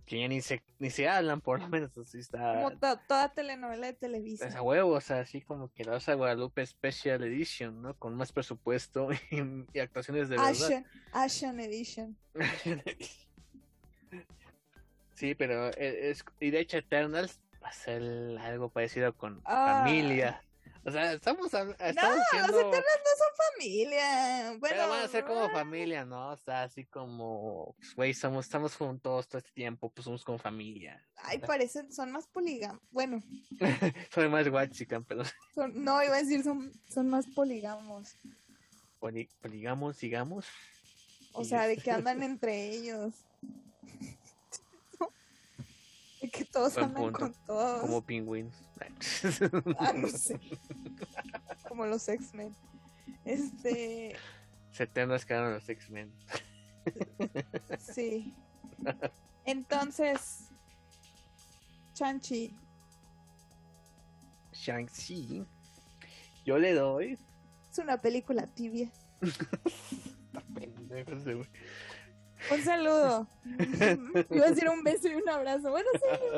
que ya ni se, ni se hablan, por lo menos así está. Como toda telenovela de televisión. Es a huevo, o sea, así como que la Rosa Guadalupe Special Edition, ¿no? Con más presupuesto y, actuaciones de verdad. Ashen Edition. sí, pero e, es, y de hecho Eternals hacer algo parecido con ah. familia. O sea, estamos, estamos no, los Eternos no son familia. Bueno, pero van a ser como familia, ¿no? O sea, así como, pues, güey, somos, estamos juntos todo este tiempo, pues somos como familia. Ay, parecen, son más polígamos. Bueno. son más guachican, pero. no, iba a decir, son, son más polígamos. poligamos, digamos. O sea, de que andan entre ellos. de que todos Buen andan punto. con todos. Como pingüinos. Ah, no sé. Como los X-Men. Este, Se tendrán quedaron los X-Men. sí. Entonces, Chanchi, Shang-Chi. Yo le doy. es una película tibia. Un saludo. Iba a decir un beso y un abrazo. Bueno, sí.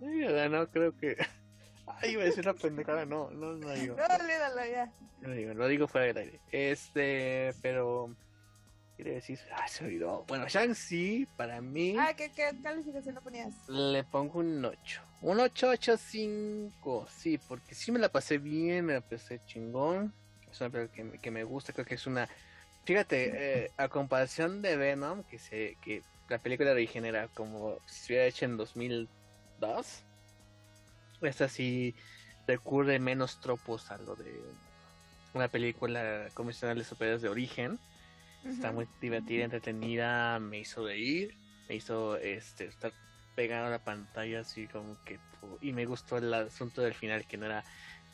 No creo que. Ay, iba a decir una pendejada. No, no, no digo. No, olvídalo ya. No digo, lo digo fuera del aire. Este, pero. Quiere decir. Ah, se olvidó. Bueno, Shang-Chi, para mí. Ah, ¿qué, qué calificación le ponías? Le pongo un 8. Un 8, 8, 5. Sí, porque sí me la pasé bien, me la pasé chingón. Es una película que, que me gusta, creo que es una... Fíjate, eh, a comparación de Venom, que se que la película original era como si se hubiera hecho en 2002, esta sí recurre menos tropos a lo de una película convencional de superhéroes de origen. Está muy divertida, entretenida, me hizo reír, me hizo este estar pegado a la pantalla así como que y me gustó el asunto del final que no era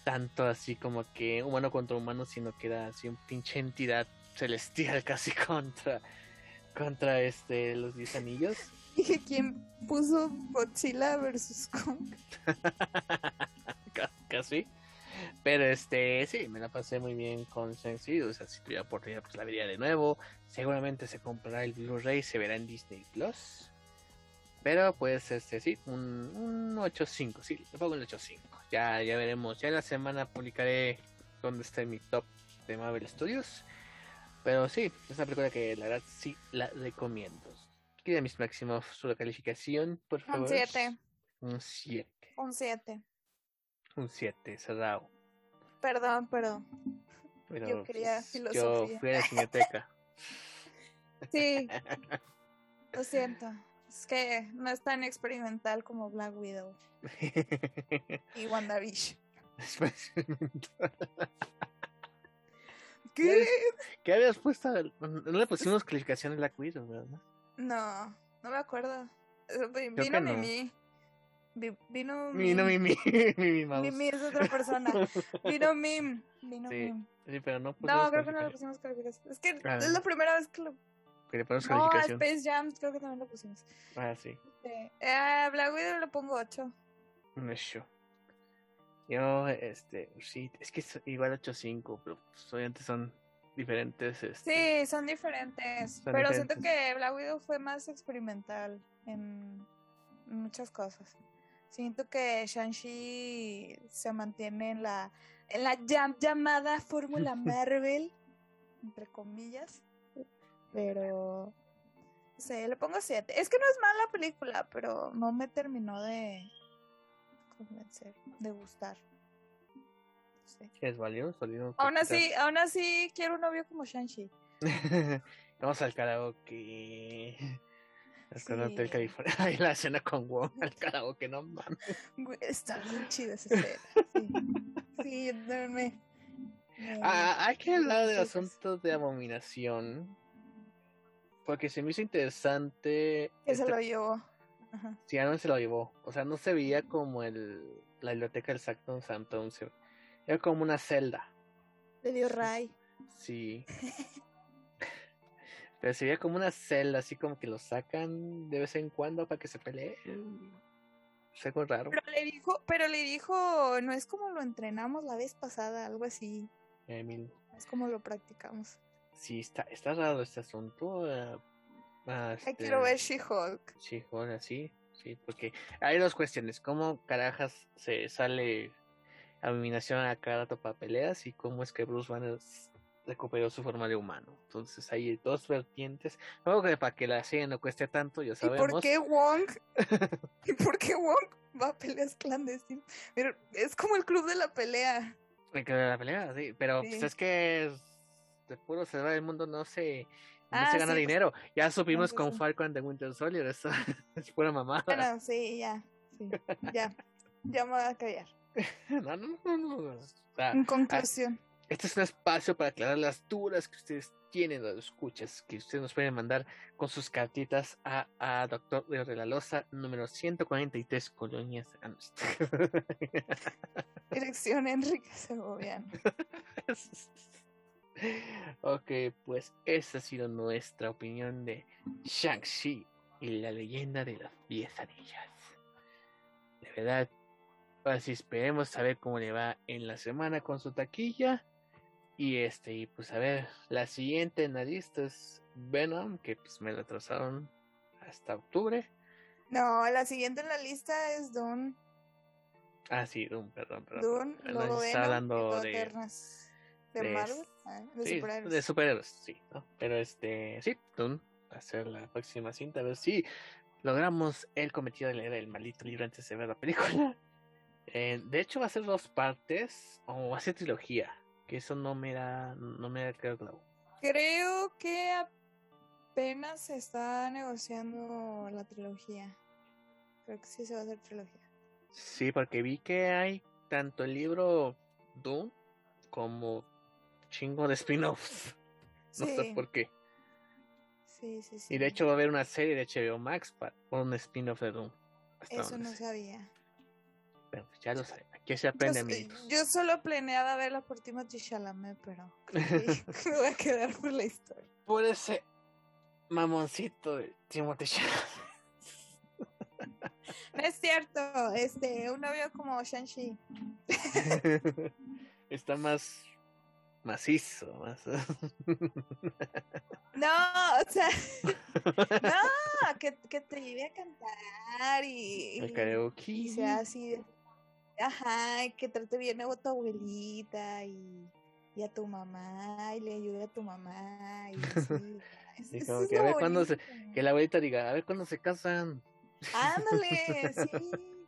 tanto así como que humano contra humano, sino que era así un pinche entidad celestial casi contra contra este los diez anillos. Dije, ¿quién puso Godzilla versus Kong? Ca- casi. Pero este, sí, me la pasé muy bien con Shang-Chi. O sea, si tuviera oportunidad, pues la vería de nuevo. Seguramente se comprará el Blu-ray, se verá en Disney Plus. Pero pues, este, sí, un, un 8.5, sí, le pongo el 8.5. Ya, ya veremos. Ya en la semana publicaré dónde está mi top de Marvel Studios. Pero sí, es una película que la verdad sí la recomiendo. Queda mis máximos su calificación, por favor. Un 7. Un 7. Un 7. Un 7, cerrado. Perdón, pero Pero, Yo quería pues, filosofía. Yo fui a la cineteca. sí, lo siento. Es que no es tan experimental como Black Widow y WandaVision. ¿Qué? ¿Qué habías puesto? No le pusimos calificación a Black Widow, ¿verdad? No, no me acuerdo. Eh, Creo Vino que. Mimi. Vi- Vino Mi, no, Mim. Mimi, Mimi. Mimi es otra persona. Vino Mim. Vino Sí, Mim. Sí, pero no No, creo que no le pusimos calificación. Es que Ah. es la primera vez que lo. Que le ponemos No, a calificación. Space Jam creo que también lo pusimos. Ah, sí. Sí. Eh, a Black Widow le pongo 8. Un show. Yo, este, sí, es que igual 8.5, pero pues, obviamente son diferentes. Este, Sí, son diferentes. Son pero diferentes. siento que Black Widow fue más experimental en muchas cosas. Siento que Shang-Chi se mantiene en la, en la llam- llamada fórmula Marvel, entre comillas. Pero. Sé, le pongo 7. Es que no es mala película, pero no me terminó de convencer, de gustar. Sí. ¿Es? ¿Es válido? Aún así, aún así quiero un novio como Shang-Chi. Vamos al karaoke. Al Sí. del California. Ay, la escena con Wong al karaoke, no mames. Está bien chida esa escena. Sí, sí yo también me. me- Ah, hay que hablar del Entonces- asunto de abominación. Porque se me hizo interesante. que se este- lo llevó. Ajá. Aaron se lo llevó. O sea, no se veía como el, la biblioteca del Sanctum se- Era como una celda. Le dio Ray. Sí. Pero se veía como una celda, así como que lo sacan de vez en cuando para que se peleen. Es algo raro. Pero le dijo, pero le dijo, no es como lo entrenamos la vez pasada, algo así. Emil. Es como lo practicamos. Sí, está, está raro este asunto. Ah, Ay, este, quiero ver She-Hulk. Sí, ahora sí, sí, porque hay dos cuestiones. ¿Cómo carajas se sale abominación a cada rato para peleas? Y cómo es que Bruce Banner recuperó su forma de humano. Entonces hay dos vertientes. Luego que para que la serie no cueste tanto, ya ¿Y sabemos. por qué Wong? ¿Y por qué Wong va a peleas clandestinas? Pero es como el club de la pelea. Me quedé de la pelea, sí, pero pues es que de puro cerrar el mundo no se, no Ah, se gana sí, pues, dinero. Ya supimos con. Falcon de Winter Soldier, eso es pura mamada. Bueno, sí, ya. Sí, ya. Ya me voy a callar. No, no, no, no, no, o sea, En conclusión. este es un espacio para aclarar las dudas que ustedes tienen los escuchas, que ustedes nos pueden mandar con sus cartitas a, a Doctor de la Loza, número 143, Colonias. Dirección Enrique Segoviano. ok, pues esa ha sido nuestra opinión de Shang-Chi y la leyenda de las 10 anillas. De verdad, así esperemos a ver cómo le va en la semana con su taquilla. Y este, y pues a ver, la siguiente en la lista es Venom, que pues me la atrasaron hasta octubre. No, la siguiente en la lista es Dune. Ah, sí, Dune, perdón, perdón. Dune, luego está hablando de, de, de Marvel, ah, de sí, superhéroes. de superhéroes, sí, ¿no? Pero este, sí, Dune va a ser la próxima cinta, a ver si logramos el cometido de leer el maldito libro antes de ver la película. Eh, de hecho, va a ser dos partes, o va a ser trilogía, que eso no me da, no me da claro. Creo que apenas se está negociando la trilogía. Creo que sí se va a hacer trilogía. Sí, porque vi que hay tanto el libro Doom como chingo de spin-offs. No Sí. sé por qué. Sí, sí, sí. Y de hecho va a haber una serie de HBO Max para un spin-off de Doom. Eso no sé. sabía. Pero pues ya lo saben. Aquí se Yo, aprende, s- amiguitos. yo solo planeaba verla por Timothy Chalamet, pero creo que me voy a quedar por la historia. Por ese mamoncito de Timothy Chalamet. No es cierto, este, un novio como Shang-Chi. Está más macizo, más. No, o sea, no, que, que te lleve a cantar y, y- sea así, ajá, que trate bien a tu abuelita y, y a tu mamá y le ayude a tu mamá y así. Es- Y eso como que a ver cuándo se-. Que la abuelita diga, a ver cuándo se casan. Ándale, sí.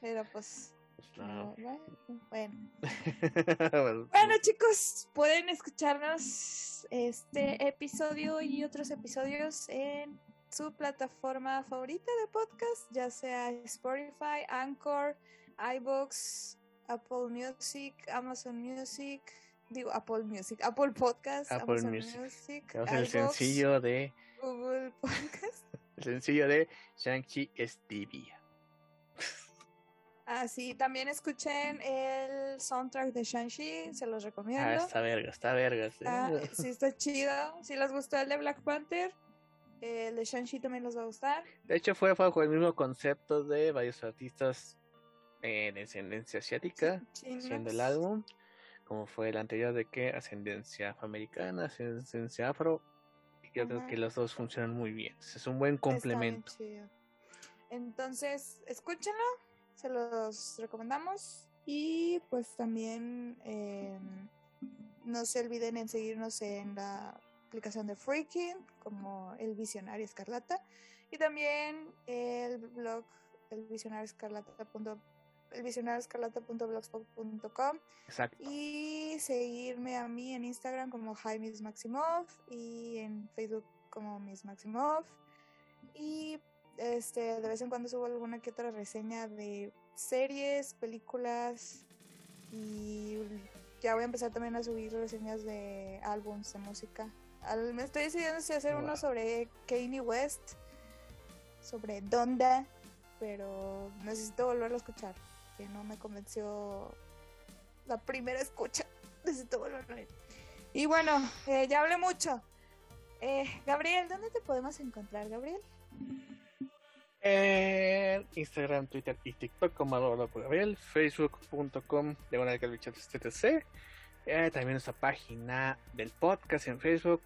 Pero Pues no. no, bueno, bueno. Bueno, Bueno chicos, pueden escucharnos este episodio y otros episodios en su plataforma favorita de podcast, ya sea Spotify, Anchor, iBox, Apple Music, Amazon Music, digo Apple Music, Apple Podcast, Apple Amazon Music. El sencillo de. Google Podcast. El sencillo de Shang-Chi es Así también escuchen el soundtrack de Shang-Chi, se los recomiendo. Ah, está verga, está verga. sí. Ah, sí, está chido. Si les gustó el de Black Panther, el de Shang-Chi también les va a gustar. De hecho, fue bajo el mismo concepto de varios artistas eh, de ascendencia asiática Chinos. haciendo el álbum, como fue el anterior de que ascendencia afroamericana, ascendencia afro. Y yo creo que los dos funcionan muy bien. Es un buen complemento. Entonces, escúchenlo, se los recomendamos. Y pues también eh, no se olviden en seguirnos en la aplicación de Freaking, como El Visionario Escarlata. Y también el blog el visionario escarlata. El visionarioescarlata.blogspot.com Exacto. y seguirme a mí en Instagram como Jaimis Maximov y en Facebook como Miss Maximov y este de vez en cuando subo alguna que otra reseña de series, películas y ya voy a empezar también a subir reseñas de álbums de música. Al- me estoy decidiendo si hacer uno sobre Kanye West, sobre Donda, pero necesito volverlo a escuchar, que no me convenció la primera escucha. Necesito volverlo a ver. Y bueno, eh, ya hablé mucho. Eh, Gabriel, ¿dónde te podemos encontrar, Gabriel? En Instagram, Twitter y TikTok como arroba Gabriel, facebook.com de TTC, eh, también nuestra página del podcast en Facebook,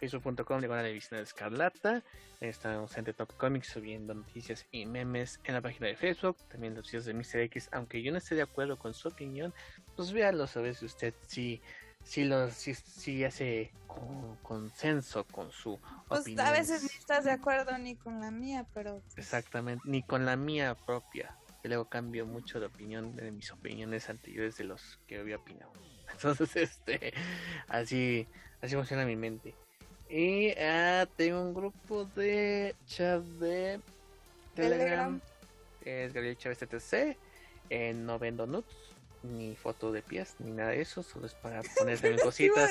facebook.com de de Visión Escarlata, estamos en The Top Comics subiendo noticias y memes en la página de Facebook, también noticias de Mr. X, aunque yo no esté de acuerdo con su opinión, pues véanlo a ver si usted sí, sí, lo, sí, sí hace con- consenso con su Pues opinión. a veces ni estás de acuerdo ni con la mía, pero pues, Exactamente, ni con la mía propia. Que luego cambio mucho de opinión de mis opiniones anteriores de los que había opinado. Entonces, este, así, así funciona mi mente. Y ah, tengo un grupo de chat de Telegram. Telegram. Es Gabriel Chávez TTC. En no vendo nudes. Ni foto de pies, ni nada de eso, solo es para ponerse cositas.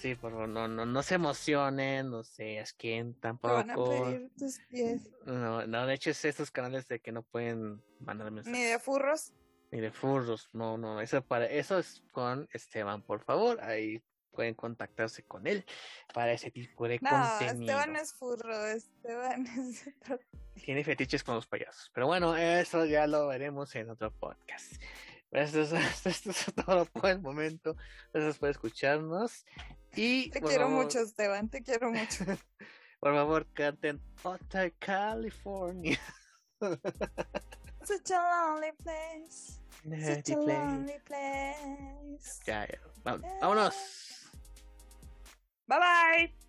Sí, por favor, no, no, no se emocionen, no se asquen tampoco. Van a pedir tus pies. No, no, de hecho es estos canales de que no pueden mandar mensajes. Ni de furros. Ni de furros, no, no, eso para, eso es con Esteban, por favor, ahí pueden contactarse con él para ese tipo de no, contenido. Esteban es furro, Esteban es Tiene fetiches con los payasos. Pero bueno, eso ya lo veremos en otro podcast. Esto es, esto es todo por el momento. Gracias por escucharnos. Y, te quiero mucho, Esteban, te quiero mucho. por favor, canten Hotel California. Such a lonely place. Such a lonely place. Ya, ya. Vámonos. Bye bye.